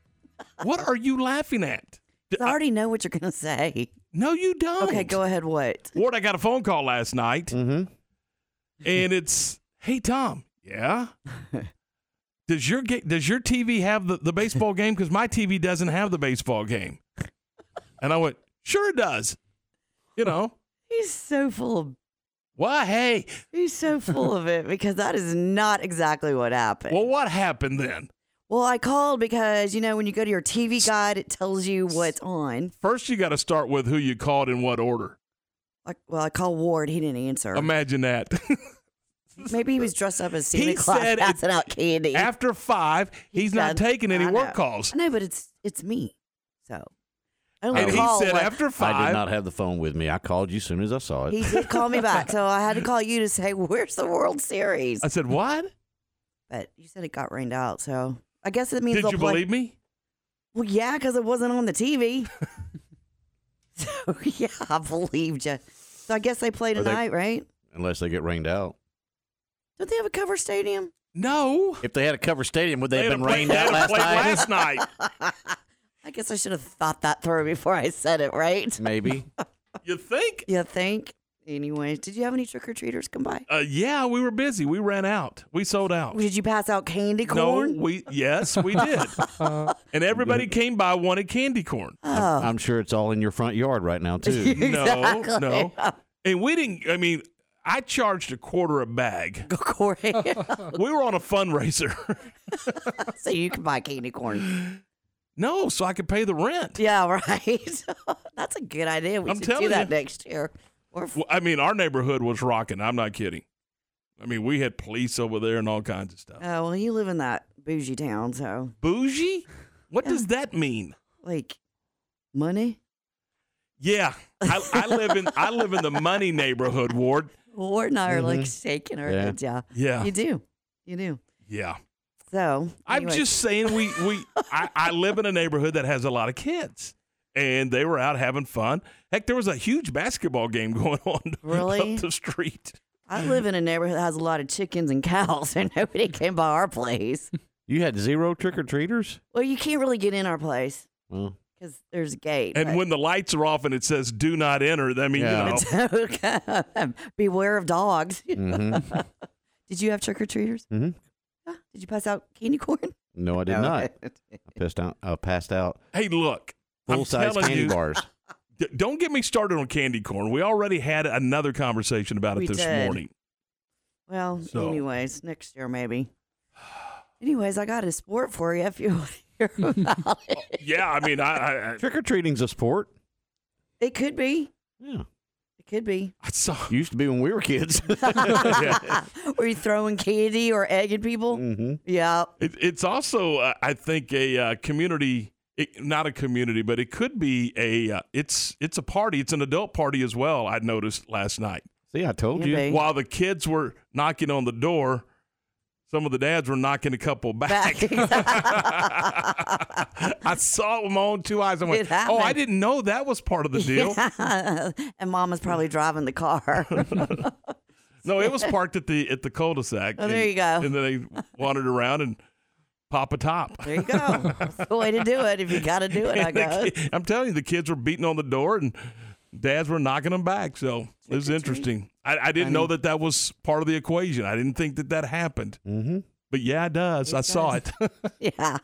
what are you laughing at? I already know what you're going to say. No, you don't. Okay, go ahead. What? Ward, I got a phone call last night. Mm-hmm. And it's, hey, Tom, yeah? Does your ga- does your TV have the, the baseball game? Because my TV doesn't have the baseball game. And I went, sure it does. You know, He's so full of. Why? Hey. He's so full of it because that is not exactly what happened. well, what happened then? Well, I called because, you know, when you go to your TV guide, it tells you what's on. First, you got to start with who you called in what order. Like, well, I called Ward. He didn't answer. Imagine that. Maybe he was dressed up as Santa he Claus said passing it- out candy. after five, he's not done- taking any I work calls. I know, but it's it's me. So I only And he said what- after I did not have the phone with me. I called you as soon as I saw it. He did call me back, so I had to call you to say, "Where's the World Series?" I said, "What?" But you said it got rained out, so I guess it means Did they'll you play- believe me? Well, yeah, because it wasn't on the TV. so yeah, I believed you. So I guess they play Are they- tonight, right? Unless they get rained out. Don't they have a cover stadium? No. If they had a cover stadium, would they, They have been rained out last night? last night. I guess I should have thought that through before I said it, right? Maybe. You think? You think? Anyways, did you have any trick or treaters come by? Uh, yeah, we were busy. We ran out. We sold out. Did you pass out candy No, corn? we yes, we did. and everybody came by wanted candy corn. Oh. I'm sure it's all in your front yard right now, too. No, no. And we didn't. I mean, I charged a quarter a bag. Corey. we were on a fundraiser. so you can buy candy corn. no, so I could pay the rent. Yeah, right. That's a good idea. We I'm should do telling that you. next year. Or Well, I mean, our neighborhood was rocking. I'm not kidding. I mean, we had police over there and all kinds of stuff. Oh, well, you live in that bougie town, so Bougie? What does that mean? like money. Yeah, I, I live in I live in the money neighborhood, Ward. Ward and I are like Mhm. shaking our Yeah. heads. Yeah. Yeah. You do. You do. Yeah. So I'm just saying we we I, I live in a neighborhood that has a lot of kids. And they were out having fun. Heck, there was a huge basketball game going on Really? up the street. I live in a neighborhood that has a lot of chickens and cows, and nobody came by our place. You had zero trick or treaters? Well, you can't really get in our place Well, because there's a gate. And but- when the lights are off and it says "Do not enter," I mean, Yeah. you know, Beware of dogs. Mhm. Did you have trick or treaters? Mhm. Did you pass out candy corn? no, I did No. not. I passed out, I passed out hey, look, I'm full size candy you, bars. D- Don't get me started on candy corn. We already had another conversation about it We this did. morning. Well, So- anyways, next year maybe. Anyways, I got a sport for you if you want to hear about it. Yeah, I mean, I, I, I Trick or treating's a sport. It could be. Yeah. It could be. I saw. Used to be when we were kids. Were you throwing candy or egging people? mm-hmm. Yeah. It, it's also, uh, I think, a uh, community. It, not a community, but it could be a. Uh, it's it's a party. It's an adult party as well. I noticed last night. See, I told Yeah, you. babe. While the kids were knocking on the door, some of the dads were knocking a couple back. I saw it with my own two eyes. I went, It "Oh, I didn't know that was part of the deal." Yeah. and was probably driving the car. No, it was parked at the at the cul-de-sac. Oh, there you go. And then they wandered around and pop a top. there you go. That's the way to do it if you got to do it, I And guess. ki- I'm telling you, the kids were beating on the door and dads were knocking them back. So it was interesting. I, I didn't know that that was part of the equation. I didn't think that that happened. Mm-hmm. But yeah, it does. I saw it. Yeah.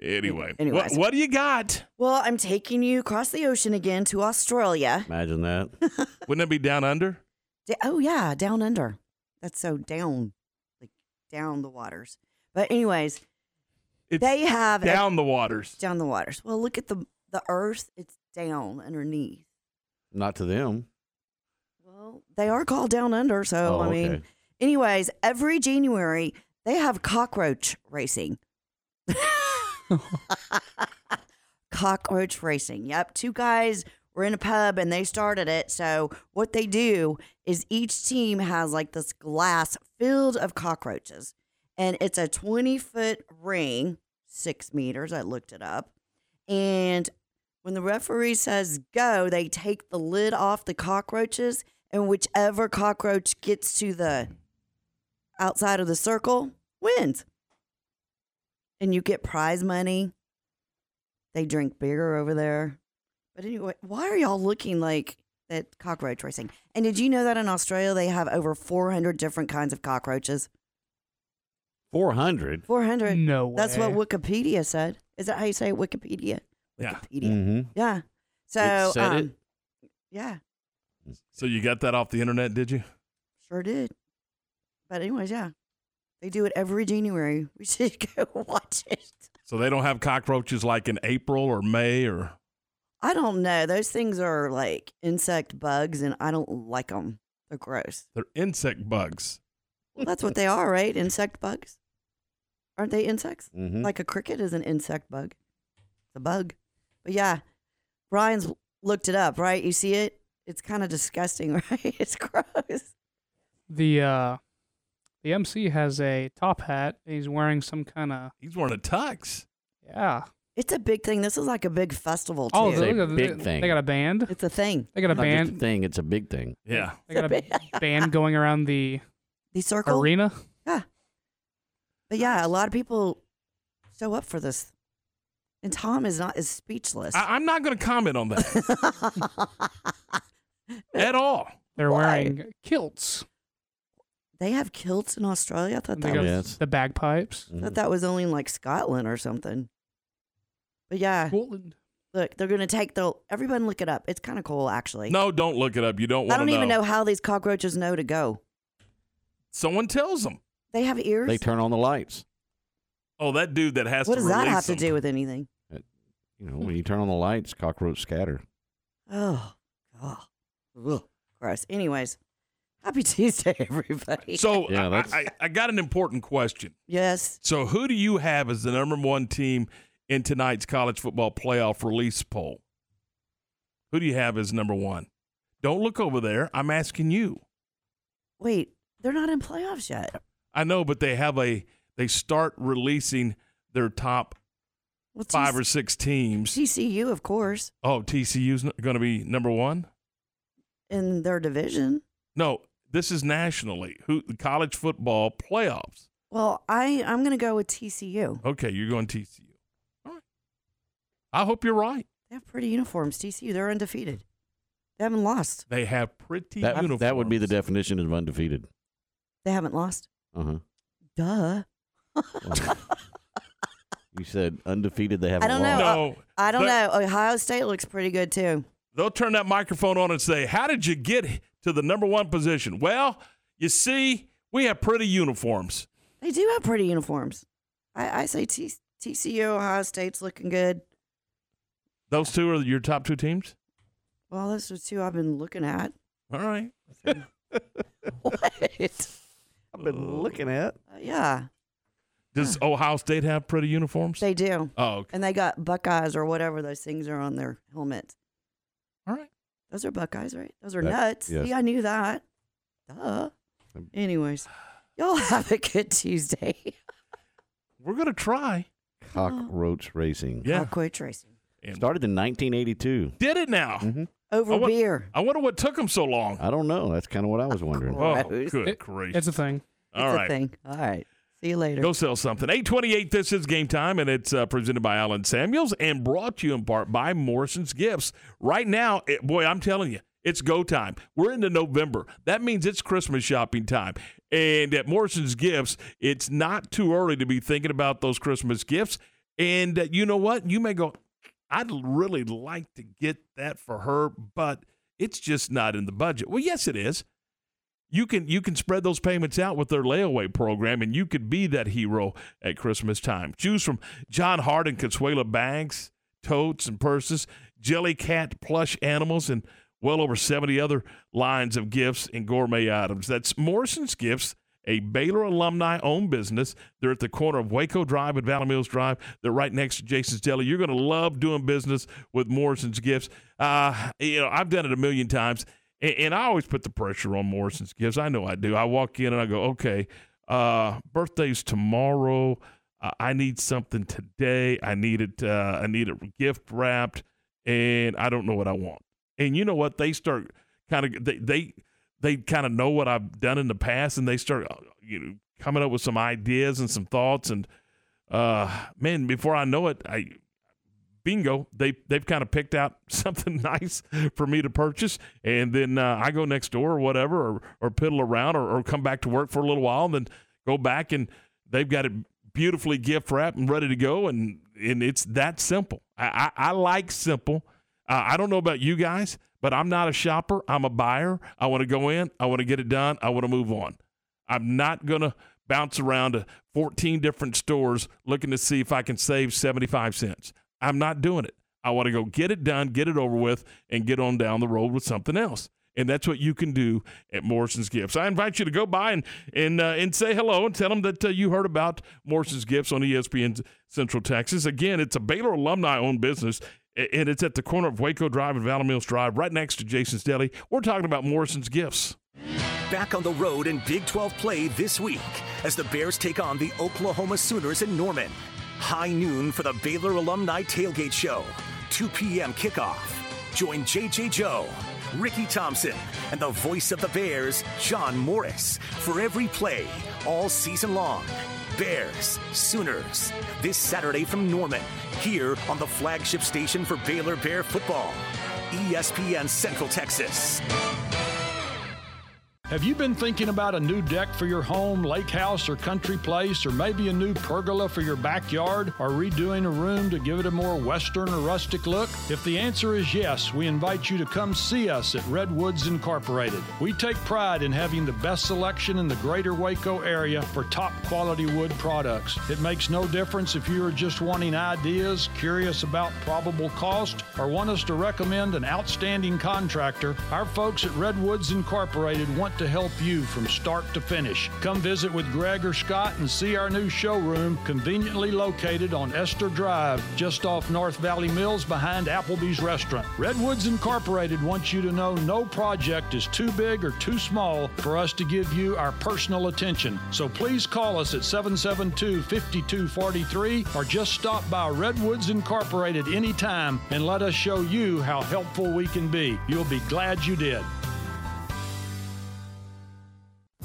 anyway, what, what do you got? Well, I'm taking you across the ocean again to Australia. Imagine that. Wouldn't it be down under? Da- oh yeah, down under. That's so down, like down the waters. But anyways, It's they have down the waters. down the waters. Well, look at the the Earth. It's down underneath. Not to them. Well, they are called down under. So Oh, I mean, okay. anyways, every January they have cockroach racing. cockroach racing. Yep, two guys were in a pub and they started it. So what they do is each team has like this glass filled of cockroaches, and it's a twenty foot ring, six meters. I looked it up, and when the referee says go, they take the lid off the cockroaches, and whichever cockroach gets to the outside of the circle wins. And you get prize money. They drink beer over there. But anyway, why are y'all looking like at cockroach racing? And did you know that in Australia they have over 400 different kinds of cockroaches? 400. 400. No That's what. Wikipedia said. Is that how you say it? Wikipedia? Yeah. Wikipedia. Mhm. Yeah. So, It said um, it? yeah, So you got that off the internet, did you? sure did. But anyways, yeah, they do it every January. We should go watch it. So they don't have cockroaches like in April or May or I don't know. Those things are like insect bugs, and I don't like them. They're gross. they're insect bugs. Well, that's what they are, right? Insect bugs. Aren't they insects? Mhm. Like a cricket is an insect bug. It's a bug. But yeah, Brian's looked it up, right? You see it? It's kind of disgusting, right? It's gross. The uh, the MC has a top hat. He's wearing some kind of. He's wearing a tux. Yeah. It's a big thing. This is like a big festival, too. Oh, It's a look big they, thing. They got a band. It's a thing. They got a Not just a band. thing, it's a big thing. Yeah. They got a band going around the The circle? arena. Yeah. But yeah, a lot of people show up for this. And Tom is not is speechless. I, I'm not going to comment on that at all. They're Why? wearing kilts. they have kilts in Australia. I thought that was Yes. the bagpipes. I thought that was only in like Scotland or something. But yeah, Scotland. look, they're gonna take the everyone look it up. It's kind of cool actually. No, don't look it up. You don't want I don't to even know how these cockroaches know to go. Someone tells them. They have ears. They turn on the lights. Oh, that dude that has what to does that release have to do with anything? Uh, you know, when you turn on the lights, cockroaches scatter. Oh, God. Ugh, gross. Anyways, happy Tuesday, everybody. So Yeah, I, that's- I, I got an important question. yes, So who do you have as the number one team in tonight's college football playoff release poll? Who do you have as number one? Don't look over there. I'm asking you. wait, they're not in playoffs yet. I know, but they have a they start releasing their top Well, five or six teams. TCU, of course, Oh, TCU's going to be number one. in their division. No, this is nationally. Who the college football playoffs? Well, I I'm gonna go with TCU. Okay, you're going TCU. All right. I hope you're right. They have pretty uniforms. TCU, they're undefeated. They haven't lost. They have pretty That, uniforms. that would be the definition of undefeated. They haven't lost. Uh huh. Duh. You said undefeated. They haven't I don't know. lost. No, I don't but- know. Ohio State looks pretty good too. They'll turn that microphone on and say, "How did you get to the number one position?" Well, you see, we have pretty uniforms. They do have pretty uniforms. I, I say T, TCU, Ohio State's looking good. Those two are your top two teams. Well, those are two I've been looking at. All right. what? I've been looking at. Uh, yeah, Does Ohio State have pretty uniforms? they do. oh, okay. And they got Buckeyes or whatever those things are on their helmets. all right. Those are Buckeyes, right? Those are That- nuts. yes. See, I knew that. Duh. Anyways, y'all have a good Tuesday. We're gonna try. Cockroach racing. Yeah. Cockroach racing. And Started in 1982. did it now? Mhm. Over I wa- beer. I wonder what took them so long. I don't know. That's kind of what I was wondering. Oh, good It- grief! It's a thing. All it's right. a thing. All right. See you later. Go sell something. 828, this is game time, and it's uh, presented by Allen Samuels and brought to you in part by Morrison's Gifts. Right now, it, boy, I'm telling you, it's go time. We're into November. That means it's Christmas shopping time. And at Morrison's Gifts, it's not too early to be thinking about those Christmas gifts. And uh, you know what? You may go, I'd really like to get that for her, but it's just not in the budget. Well, yes, it is you can you can spread those payments out with their layaway program, and you could be that hero at Christmas time. Choose from John Hart and Consuela bags, totes, and purses, Jellycat plush animals, and well over seventy other lines of gifts and gourmet items. That's Morrison's Gifts a Baylor alumni owned business. They're at the corner of Waco Drive and Valley Mills Drive. They're right next to Jason's Deli. You're going to love doing business with Morrison's Gifts. Uh, you know, I've done it a million times, and, and, I always put the pressure on Morrison's Gifts. I know I do. I walk in and I go, okay, uh, birthday's tomorrow. Uh, I need something today. I need it. Uh, I need it gift wrapped, and I don't know what I want. And you know what? They start kind of they they they kind of know what I've done in the past, and they start uh, you know coming up with some ideas and some thoughts. And uh, man, before I know it, I bingo, they they've kind of picked out something nice for me to purchase, and then uh, I go next door or whatever, or or piddle around, or, or come back to work for a little while, and then go back and they've got it beautifully gift wrapped and ready to go, and and it's that simple. I I, I like simple. Uh, I don't know about you guys, but I'm not a shopper. I'm a buyer. I want to go in. I want to get it done. I want to move on. I'm not gonna bounce around to 14 different stores looking to see if I can save 75 cents. I'm not doing it. I want to go get it done, get it over with, and get on down the road with something else. And that's what you can do at Morrison's Gifts. I invite you to go by and and uh, and say hello and tell them that uh, you heard about Morrison's Gifts on ESPN Central Texas. Again, it's a Baylor alumni-owned business, and it's at the corner of Waco Drive and Valley Mills Drive, right next to Jason's Deli. We're talking about Morrison's Gifts. Back on the road in Big 12 play this week as the Bears take on the Oklahoma Sooners in Norman. High noon for the Baylor Alumni Tailgate Show. 2 p.m. kickoff. Join JJ Joe, Ricky Thompson, and the voice of the Bears, John Morris, for every play all season long. Bears, Sooners, this Saturday from Norman, here on the flagship station for Baylor Bear football, ESPN Central Texas. Have you been thinking about a new deck for your home, lake house, or country place, or maybe a new pergola for your backyard, or redoing a room to give it a more western or rustic look? If the answer is yes, we invite you to come see us at Redwoods Incorporated. We take pride in having the best selection in the greater Waco area for top quality wood products. It makes no difference if you are just wanting ideas, curious about probable cost, or want us to recommend an outstanding contractor. Our folks at Redwoods Incorporated want to help you from start to finish. Come visit with Greg or Scott and see our new showroom conveniently located on Esther Drive, just off North Valley Mills behind Applebee's restaurant. Redwoods Incorporated wants you to know no project is too big or too small for us to give you our personal attention. So please call us at 772 5243 or just stop by Redwoods Incorporated anytime and let us show you how helpful we can be. You'll be glad you did.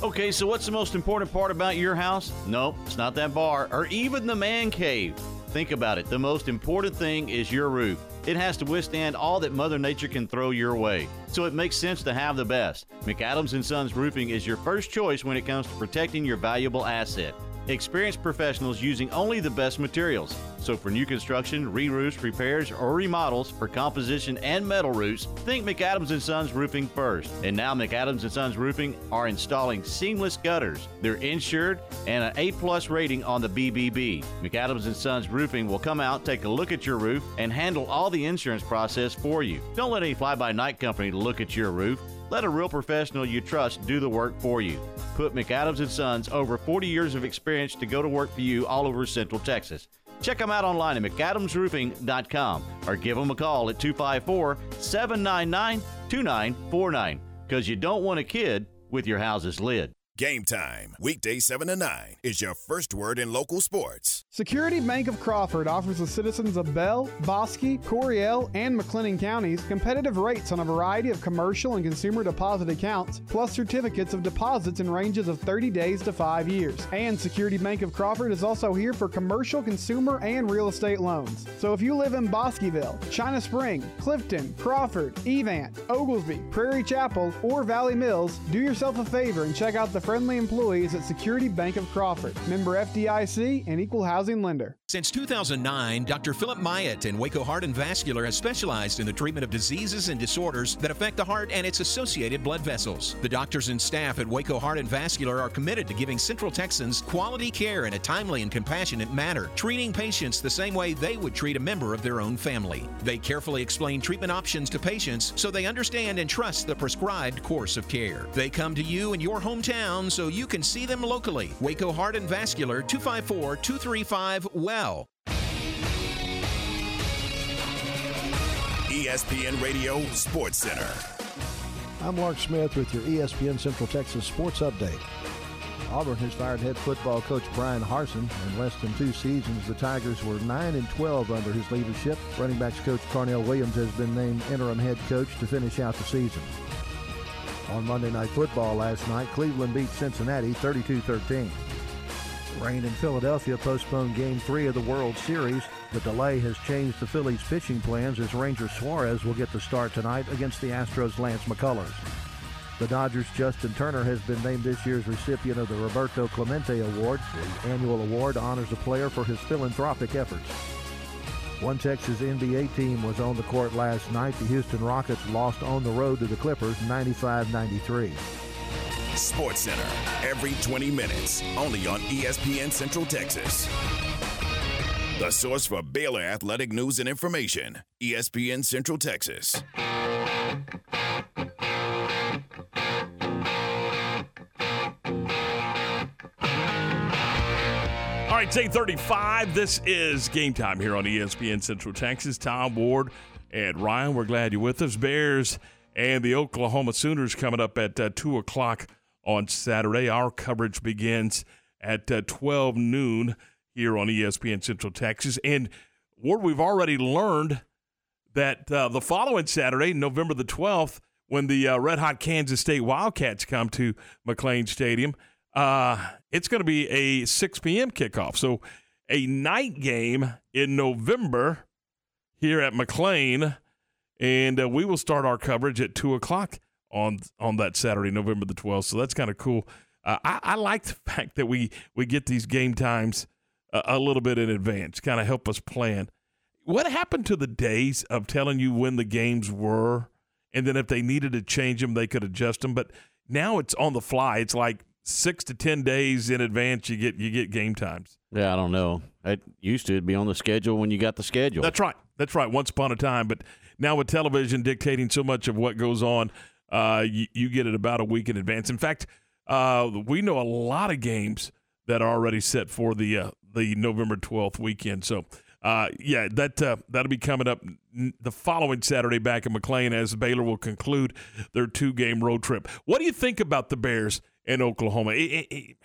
Okay, so what's the most important part about your house? Nope, it's not that bar or even the man cave. Think about it. The most important thing is your roof. It has to withstand all that Mother Nature can throw your way. So it makes sense to have the best. McAdams Sons Roofing is your first choice when it comes to protecting your valuable asset. Experienced professionals using only the best materials. So for new construction, re-roofs, repairs, or remodels for composition and metal roofs, think McAdams Sons Roofing first. And now McAdams Sons Roofing are installing seamless gutters. They're insured and an A-plus rating on the BBB. McAdams Sons Roofing will come out, take a look at your roof, and handle all the insurance process for you. Don't let any fly-by-night company look at your roof. Let a real professional you trust do the work for you. Put McAdams and Sons over 40 years of experience to go to work for you all over Central Texas. Check them out online at McAdamsRoofing.com or give them a call at 254 799 2949 because you don't want a kid with your house's lid. Game time, weekday 7 to 9, is your first word in local sports. Security Bank of Crawford offers the citizens of Bell, Bosque, Coryell, and McLennan counties competitive rates on a variety of commercial and consumer deposit accounts, plus certificates of deposits in ranges of 30 days to 5 years. And Security Bank of Crawford is also here for commercial, consumer, and real estate loans. So if you live in Bosqueville, China Spring, Clifton, Crawford, Evant, Oglesby, Prairie Chapel, or Valley Mills, do yourself a favor and check out the friendly employees at Security Bank of Crawford, member FDIC and equal housing lender. Since 2009, Dr. Philip Myatt in Waco Heart and Vascular has specialized in the treatment of diseases and disorders that affect the heart and its associated blood vessels. The doctors and staff at Waco Heart and Vascular are committed to giving Central Texans quality care in a timely and compassionate manner, treating patients the same way they would treat a member of their own family. They carefully explain treatment options to patients so they understand and trust the prescribed course of care. They come to you in your hometown town so you can see them locally. Waco Heart and Vascular 254 235 WELL. ESPN Radio Sports Center. I'm Mark Smith with your ESPN Central Texas Sports Update. Auburn has fired head football coach Brian Harsin. In less than two seasons, the Tigers were 9 and 12 under his leadership. Running backs coach Carnell Williams has been named interim head coach to finish out the season. On Monday Night Football last night, Cleveland beat Cincinnati 32-13. Rain in Philadelphia postponed Game 3 of the World Series. The delay has changed the Phillies' pitching plans as Ranger Suarez will get the start tonight against the Astros' Lance McCullers. The Dodgers' Justin Turner has been named this year's recipient of the Roberto Clemente Award. The annual award honors a player for his philanthropic efforts. One Texas NBA team was on the court last night. The Houston Rockets lost on the road to the Clippers 95-93. Sports Center, every 20 minutes, only on ESPN Central Texas. The source for Baylor athletic news and information, ESPN Central Texas. All right, it's 835. This is game time here on ESPN Central Texas. Tom Ward and Ryan, we're glad you're with us. Bears and the Oklahoma Sooners coming up at uh, 2 o'clock on Saturday. Our coverage begins at uh, 12 noon here on ESPN Central Texas. And Ward, we've already learned that uh, the following Saturday, November the 12th, when the uh, red hot Kansas State Wildcats come to McLane Stadium, uh, it's going to be a 6 p.m. kickoff. So a night game in November here at McLane, and uh, we will start our coverage at 2 o'clock on on that Saturday, November the 12th. So that's kind of cool. Uh, I, I, like the fact that we we get these game times a, a little bit in advance, kind of help us plan. What happened to the days of telling you when the games were, and then if they needed to change them, they could adjust them? But now it's on the fly. It's like six to ten days in advance you get you get game times. Yeah, I don't know. It used to be on the schedule when you got the schedule. That's right. That's right. Once upon a time, but now with television dictating so much of what goes on, uh, you, you, get it about a week in advance. In fact, uh, we know a lot of games that are already set for the uh, the November twelfth weekend. So. Uh, yeah, that uh, that'll be coming up the following Saturday back in McLane as Baylor will conclude their two game road trip. What do you think about the Bears in Oklahoma. It, it, it,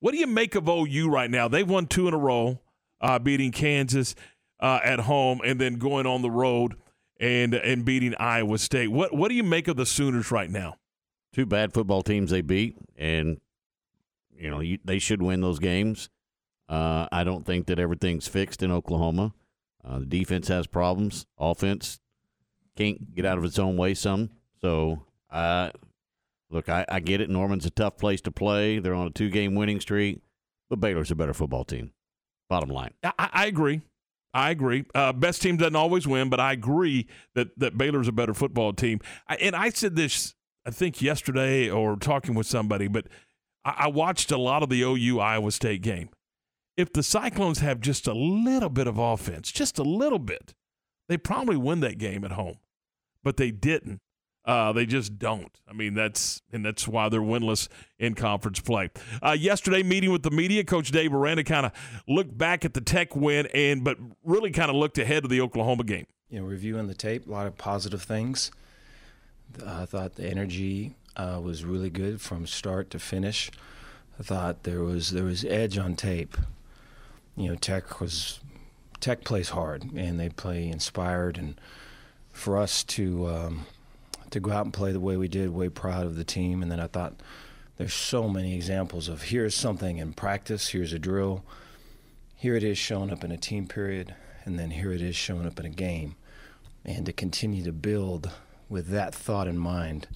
what do you make of OU right now? They've won two in a row, uh, beating Kansas uh, at home and then going on the road and and beating Iowa State. What what do you make of the Sooners right now? Two bad football teams they beat, and you know you, they should win those games. Uh, I don't think that everything's fixed in Oklahoma. Uh, the defense has problems. Offense can't get out of its own way some. So uh, Look, I, I get it. Norman's a tough place to play. They're on a two game winning streak, but Baylor's a better football team. Bottom line. I, I agree. I agree. Uh, best team doesn't always win, but I agree that, that Baylor's a better football team. I, and I said this, I think, yesterday or talking with somebody, but I, I watched a lot of the OU Iowa State game. If the Cyclones have just a little bit of offense, just a little bit, they probably win that game at home. But they didn't. Uh, they just don't. I mean, that's and that's why they're winless in conference play. Uh, yesterday, meeting with the media, Coach Dave Aranda kind of looked back at the Tech win, and but really kind of looked ahead to the Oklahoma game. You know, reviewing the tape, a lot of positive things. Uh, I thought the energy uh, was really good from start to finish. I thought there was there was edge on tape. You know, Tech was Tech plays hard and they play inspired, and for us to um, to go out and play the way we did, way proud of the team. And then I thought there's so many examples of here's something in practice, here's a drill, here it is showing up in a team period, and then here it is showing up in a game. And to continue to build with that thought in mind,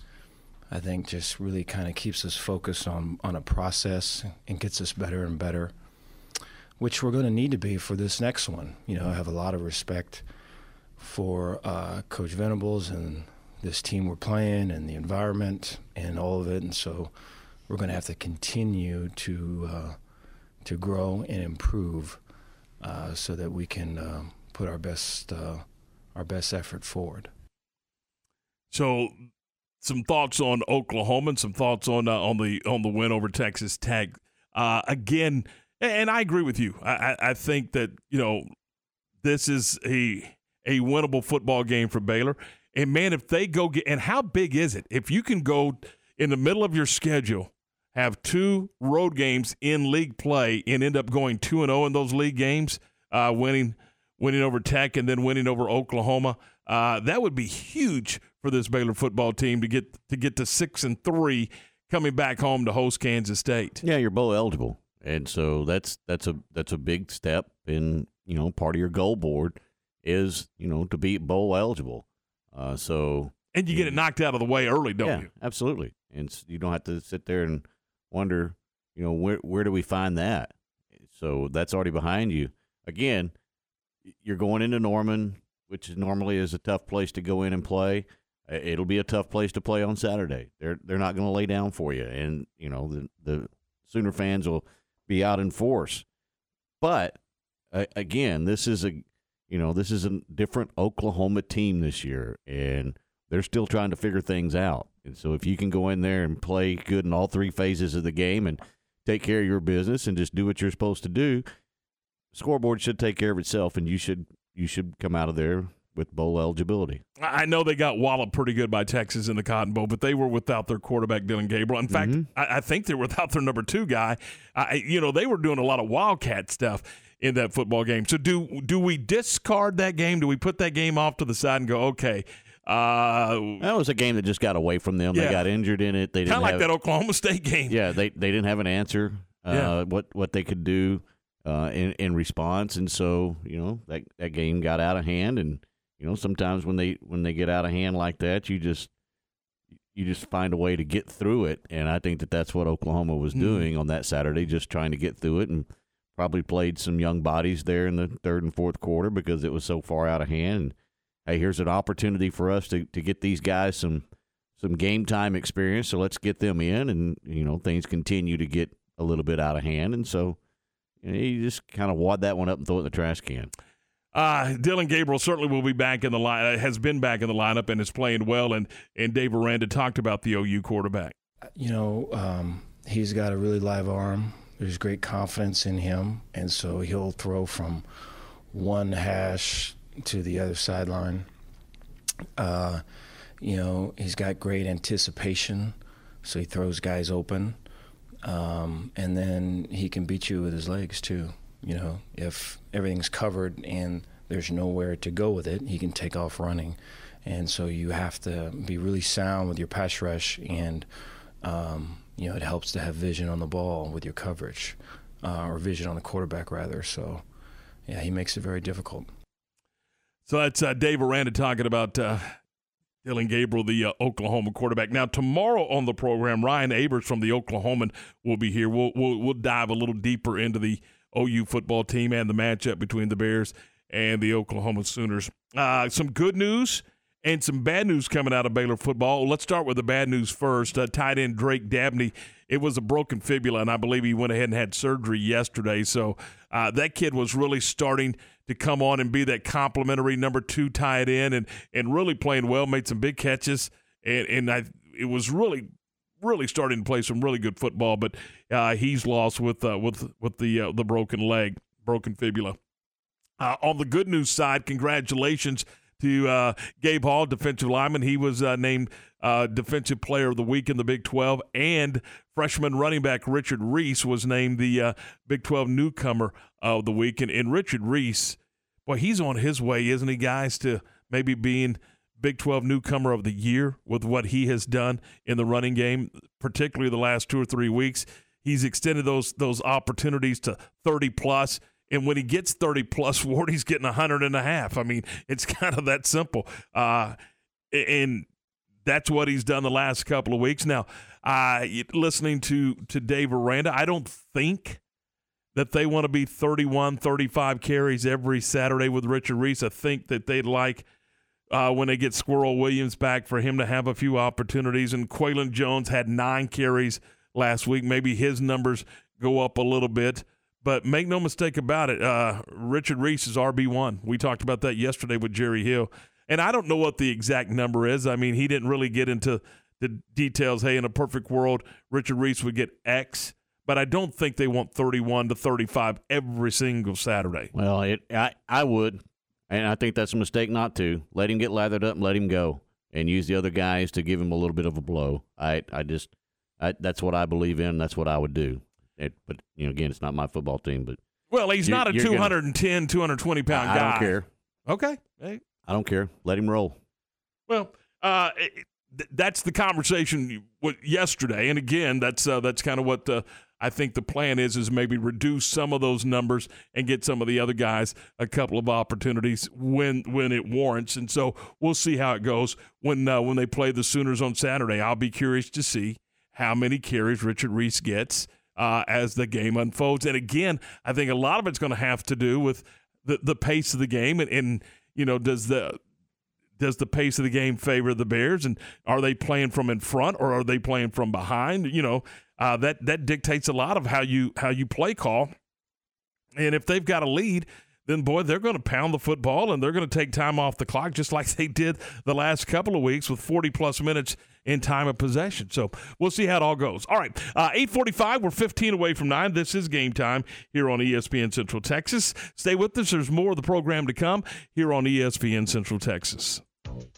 I think just really kind of keeps us focused on, on a process and gets us better and better, which we're going to need to be for this next one. You know, I have a lot of respect for uh, Coach Venables and this team we're playing and the environment and all of it. And so we're going to have to continue to uh, to grow and improve uh, so that we can uh, put our best uh, our best effort forward. So some thoughts on Oklahoma and some thoughts on uh, on the on the win over Texas Tech. Uh, again, and I agree with you. I, I think that you know this is a a winnable football game for Baylor. And man, if they go get and how big is it? If you can go in the middle of your schedule, have two road games in league play, and end up going two and zero oh in those league games, uh, winning winning over Tech and then winning over Oklahoma, uh, that would be huge for this Baylor football team to get to get to six and three, coming back home to host Kansas State. Yeah, you're bowl eligible, and so that's that's a that's a big step in you know part of your goal board is you know to be bowl eligible. Uh, so and you get it knocked out of the way early, don't yeah, you? Absolutely, and you don't have to sit there and wonder, you know, where where do we find that? So that's already behind you. Again, you're going into Norman, which normally is a tough place to go in and play. It'll be a tough place to play on Saturday. They're they're not going to lay down for you, and you know the the Sooner fans will be out in force. But uh, again, this is a you know, this is a different Oklahoma team this year, and they're still trying to figure things out. And so, if you can go in there and play good in all three phases of the game and take care of your business and just do what you're supposed to do, scoreboard should take care of itself, and you should you should come out of there with bowl eligibility. I know they got walloped pretty good by Texas in the Cotton Bowl, but they were without their quarterback Dillon Gabriel. In fact, Mm-hmm. I, I think they were without their number two guy. I, you know, they were doing a lot of wildcat stuff in that football game. So do do we discard that game? Do we put that game off to the side and go, okay? Uh, that was a game that just got away from them. Yeah. They got injured in it. They kind of like have, that Oklahoma State game. Yeah, they they didn't have an answer. Uh, Yeah. what what they could do uh, in in response, and so you know that that game got out of hand. And you know sometimes when they when they get out of hand like that, you just you just find a way to get through it. And I think that that's what Oklahoma was Mhm. doing on that Saturday, just trying to get through it, and probably played some young bodies there in the third and fourth quarter because it was so far out of hand. And, hey, here's an opportunity for us to to get these guys some some game time experience. So let's get them in, and you know things continue to get a little bit out of hand, and so you, know, you just kind of wad that one up and throw it in the trash can. Uh, Dillon Gabriel certainly will be back in the line. Has been back in the lineup and is playing well. And and Dave Aranda talked about the OU quarterback. You know, um, he's got a really live arm. There's great confidence in him, and so he'll throw from one hash to the other sideline. Uh, you know, he's got great anticipation, so he throws guys open, um, and then he can beat you with his legs too. You know, if everything's covered and there's nowhere to go with it, he can take off running, and so you have to be really sound with your pass rush and. Um, you know, it helps to have vision on the ball with your coverage, uh, or vision on the quarterback rather. So, yeah, he makes it very difficult. So that's uh, Dave Aranda talking about uh, Dillon Gabriel, the uh, Oklahoma quarterback. Now tomorrow on the program, Ryan Abers from the Oklahoman will be here. We'll we'll, we'll dive a little deeper into the OU football team and the matchup between the Bears and the Oklahoma Sooners. Uh, some good news and some bad news coming out of Baylor football. Let's start with the bad news first. Uh, tight end Drake Dabney, it was a broken fibula, and I believe he went ahead and had surgery yesterday. So uh, that kid was really starting to come on and be that complimentary number two tight end, and and really playing well. Made some big catches, and and I it was really really starting to play some really good football. But uh, he's lost with uh, with with the uh, the broken leg, broken fibula. Uh, on the good news side, congratulations to uh, Gabe Hall, defensive lineman. He was uh, named uh, Defensive Player of the Week in the Big 12, and freshman running back Richard Reese was named the uh, Big 12 Newcomer of the Week. And, and Richard Reese, boy, he's on his way, isn't he, guys, to maybe being Big 12 Newcomer of the Year with what he has done in the running game, particularly the last two or three weeks. He's extended those those opportunities to 30 plus. And when he gets 30 plus, Wardy's getting 100 and a half. I mean, it's kind of that simple. Uh, and that's what he's done the last couple of weeks. Now, uh, listening to, to Dave Aranda, I don't think that they want to be 31, 35 carries every Saturday with Richard Reese. I think that they'd like uh, when they get Squirrel Williams back for him to have a few opportunities. And Qualan Jones had nine carries last week. Maybe his numbers go up a little bit. But make no mistake about it, uh, Richard Reese is RB1. We talked about that yesterday with Jerry Hill. And I don't know what the exact number is. I mean, he didn't really get into the details. Hey, in a perfect world, Richard Reese would get X, but I don't think they want 31 to 35 every single Saturday. Well, it, I I would, and I think that's a mistake not to let him get lathered up and let him go, and use the other guys to give him a little bit of a blow. I I just I, that's what I believe in. That's what I would do. It, but you know, again, it's not my football team, but Well, he's You- not a you're gonna- 210, 220 pound I, guy. I don't care. Okay. Hey, I don't care. Let him roll. Well, uh, it- th- that's the conversation yesterday, and again, that's uh, that's kind of what the, I think the plan is is maybe reduce some of those numbers and get some of the other guys a couple of opportunities when when it warrants, and so we'll see how it goes when uh, when they play the Sooners on Saturday. I'll be curious to see how many carries Richard Reese gets uh, as the game unfolds, and again, I think a lot of it's going to have to do with the the pace of the game and, and you know does the does the pace of the game favor the Bears, and are they playing from in front or are they playing from behind? You know, uh, that that dictates a lot of how you how you play call. And if they've got a lead, then boy, they're going to pound the football and they're going to take time off the clock, just like they did the last couple of weeks with 40 plus minutes in time of possession. So we'll see how it all goes. All right, uh, 8:45. We're 15 away from nine. This is game time here on ESPN Central Texas. Stay with us. There's more of the program to come here on ESPN Central Texas.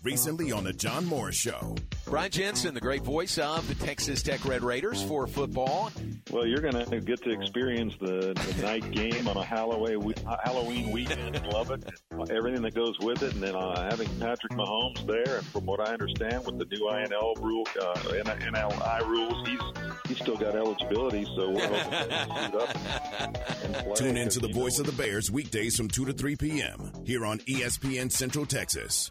Recently on the John Morris Show. Brian Jensen, the great voice of the Texas Tech Red Raiders for football. Well, you're going to get to experience the, the night game on a Halloween we- Halloween weekend. Love it. Everything that goes with it, and then uh, having Patrick Mahomes there, and from what I understand, with the new INL rule, uh, NLI rules, he's he's still got eligibility. So we're hoping to suit up and play. Tune in to the voice of the Bears weekdays from 2 to 3 p.m. here on ESPN Central Texas.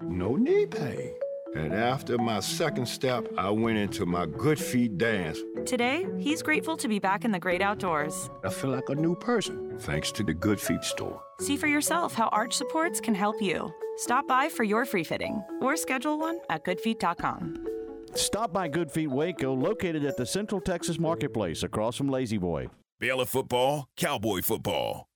no knee pain. And after my second step, I went into my good feet dance. Today, he's grateful to be back in the great outdoors. I feel like a new person, thanks to the Good Feet store. See for yourself how arch supports can help you. Stop by for your free fitting or schedule one at goodfeet.com. Stop by Good Feet Waco, located at the Central Texas Marketplace across from La-Z-Boy. Baylor football, Cowboy football,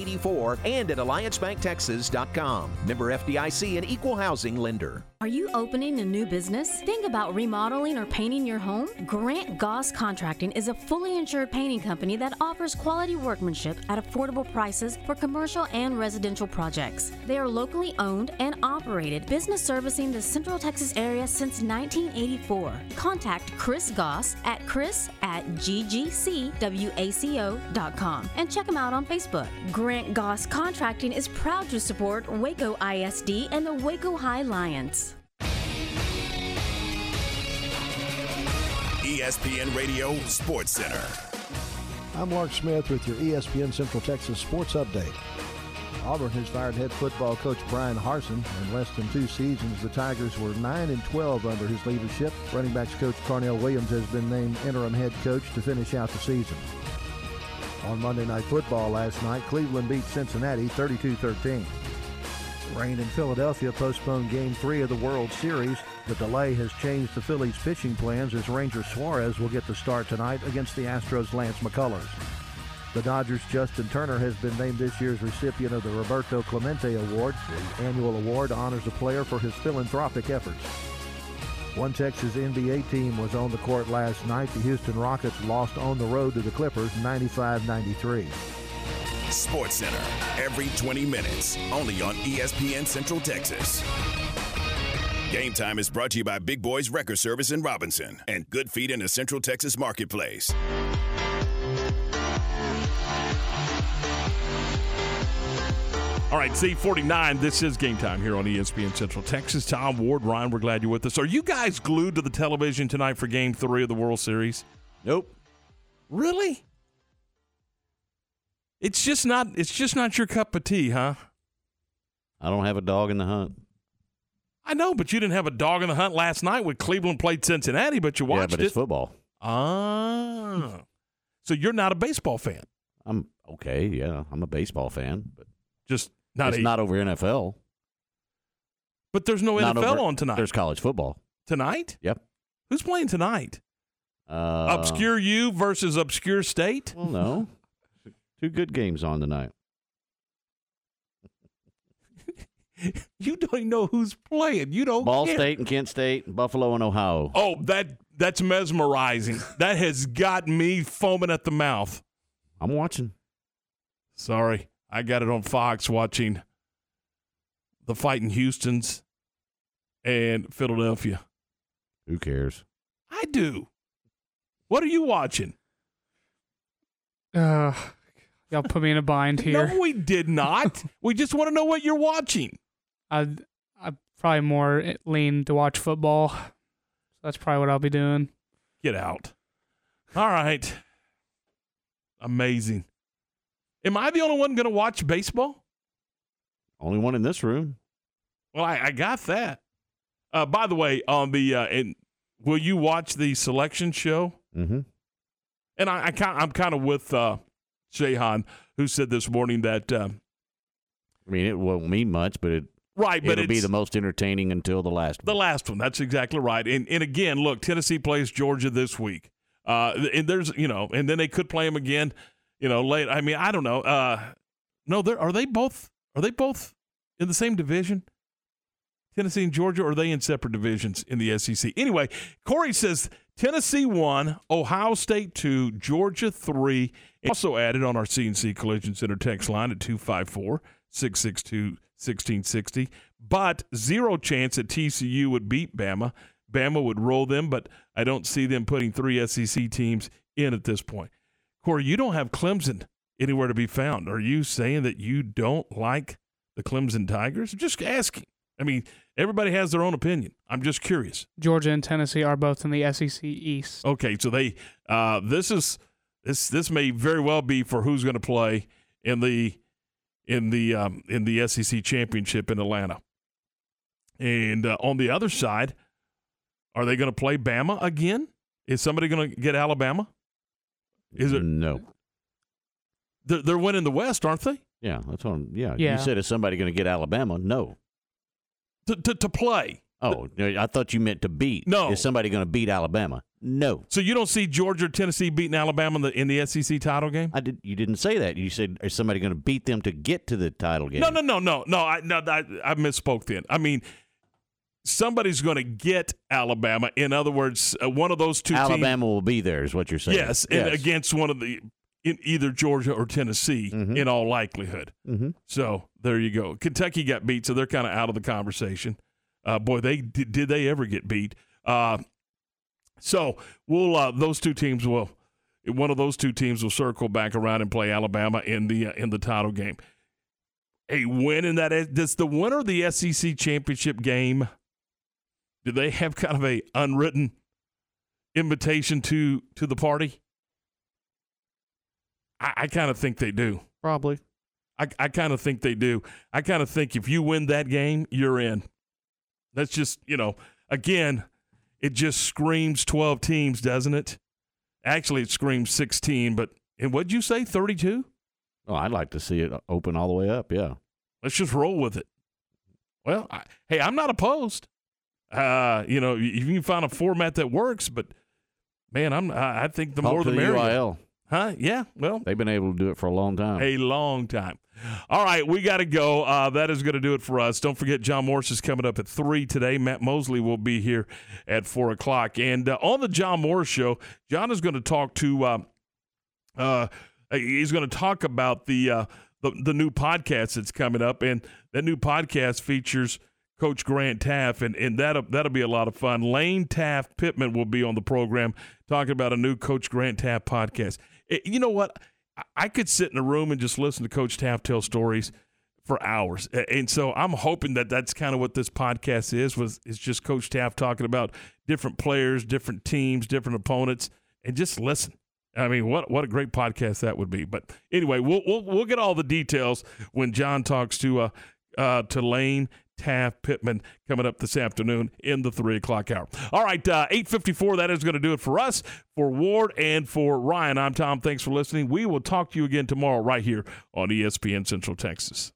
84 and at alliancebanktexas.com. Member FDIC and equal housing lender. Are you opening a new business? Think about remodeling or painting your home? Grant Goss Contracting is a fully insured painting company that offers quality workmanship at affordable prices for commercial and residential projects. They are locally owned and operated, business servicing the Central Texas area since 1984. Contact Chris Goss at chris at ggcwaco.com and check him out on Facebook. Grant Goss Contracting is proud to support Waco ISD and the Waco High Lions. ESPN Radio Sports Center. I'm Mark Smith with your ESPN Central Texas Sports Update. Auburn has fired head football coach Brian Harsin. In less than two seasons, the Tigers were 9 and 12 under his leadership. Running backs coach Carnell Williams has been named interim head coach to finish out the season. On Monday Night Football last night, Cleveland beat Cincinnati 32 13. Rain in Philadelphia postponed Game 3 of the World Series. The delay has changed the Phillies' pitching plans as Ranger Suarez will get the start tonight against the Astros' Lance McCullers. The Dodgers' Justin Turner has been named this year's recipient of the Roberto Clemente Award. The annual award honors a player for his philanthropic efforts. One Texas NBA team was on the court last night. The Houston Rockets lost on the road to the Clippers 95 93. Sports Center every 20 minutes, only on ESPN Central Texas. Game time is brought to you by Big Boys Record Service in Robinson and Good Feet in the Central Texas Marketplace. All right, Z49, this is game time here on ESPN Central Texas. Tom Ward, Ryan, we're glad you're with us. Are you guys glued to the television tonight for game three of the World Series? Nope. Really? It's just not it's just not your cup of tea, huh? I don't have a dog in the hunt. I know, but you didn't have a dog in the hunt last night when Cleveland played Cincinnati, but you Yeah, watched but it. football. Ah. So you're not a baseball fan. I'm okay. Yeah, I'm a baseball fan, but just not it's a- not over NFL. But there's no Not NFL over- on tonight. There's college football. Tonight? Yep. Who's playing tonight? Uh, obscure U versus obscure state? Well, no. Two good games on tonight. You don't even know who's playing. You don't Ball care. State and Kent State, Buffalo and Ohio. Oh, that that's mesmerizing. that has got me foaming at the mouth. I'm watching. Sorry, I got it on Fox watching the fighting Houston's and Philadelphia. Who cares? I do. What are you watching? Uh, y'all put me in a bind here. No, we did not. we just want to know what you're watching. I I probably more lean to watch football. So that's probably what I'll be doing. Get out. All right. Amazing. Am I the only one going to watch baseball? Only one in this room. Well, I, I got that. Uh, by the way, on the uh, and will you watch the selection show? Mm-hmm. And I, I kind, I'm kind of with uh, Shehan, who said this morning that uh, I mean, it won't mean much, but it right, but it'll be the most entertaining until the last. One. The last one. That's exactly right. And and again, look, Tennessee plays Georgia this week. Uh, and there's you know, and then they could play them again. You know, late. I mean, I don't know. Uh, no, they're are they both are they both in the same division? Tennessee and Georgia, or are they in separate divisions in the SEC? Anyway, Corey says Tennessee one, Ohio State two, Georgia three. Also added on our CNC Collision Center text line at 254 662 1660. But zero chance that TCU would beat Bama. Bama would roll them, but I don't see them putting three SEC teams in at this point. Corey, you don't have Clemson anywhere to be found. Are you saying that you don't like the Clemson Tigers? Just asking. I mean, everybody has their own opinion. I'm just curious. Georgia and Tennessee are both in the SEC East. Okay, so they uh, this is this this may very well be for who's going to play in the in the um, in the SEC championship in Atlanta. And uh, on the other side, are they going to play Bama again? Is somebody going to get Alabama? Is it no? They're, they're winning the West, aren't they? Yeah, that's what. I'm, yeah, Yeah. You said is somebody going to get Alabama? No. To to, to play. Oh, I thought you meant to beat. No. Is somebody going to beat Alabama? No. So you don't see Georgia or Tennessee beating Alabama in the, in the SEC title game? I did. You didn't say that. You said is somebody going to beat them to get to the title game? No, no, no, no, no. I no, I, I misspoke. Then I mean, somebody's going to get Alabama. In other words, uh, one of those two. Alabama will be there, is what you're teams, saying. yes, and against one of the in either Georgia or Tennessee, in all likelihood. Mhm. So there you go. Kentucky got beat, so they're kind of out of the conversation. Uh, boy, they did, did they ever get beat? Uh, so we'll uh, those two teams will one of those two teams will circle back around and play Alabama in the uh, in the title game. A win in that does the winner of the SEC championship game? Do they have kind of a unwritten invitation to to the party? I, I kind of think they do. Probably. I, I kind of think they do. I kind of think if you win that game, you're in. That's just, you know, again, it just screams 12 teams, doesn't it? Actually, it screams 16, but and what'd you say, 32? Oh, I'd like to see it open all the way up. Yeah. Let's just roll with it. Well, I, hey, I'm not opposed. Uh, you know, you can find a format that works, but man, I'm I think the Talk more to the the merrier. UIL. Huh? Yeah. Well, They've been able to do it for a long time. a long time. All right, we got to go. Uh, that is going to do it for us. Don't forget, John Morris is coming up at 3 today. Matt Mosley will be here at 4 o'clock. And uh, on the John Morris Show, John is going to talk to, uh, uh, he's going to talk about the, uh, the, the new podcast that's coming up. And that new podcast features Coach Grant Teaff, and, and that'll, that'll be a lot of fun. Lane Teaff Pittman will be on the program talking about a new Coach Grant Teaff podcast. It- you know what? I- I could sit in a room and just listen to Coach Teaff tell stories for hours. And so I'm hoping that that's kind of what this podcast is was is just Coach Teaff talking about different players, different teams, different opponents and just listen. I mean, what what a great podcast that would be. But anyway, we'll we'll, we'll get all the details when John talks to uh, uh to Lane Teaff Pittman coming up this afternoon in the three o'clock hour. All right, uh, eight fifty four. That is going to do it for us, for Ward and for Ryan. I'm Tom. Thanks for listening. We will talk to you again tomorrow right here on ESPN Central Texas.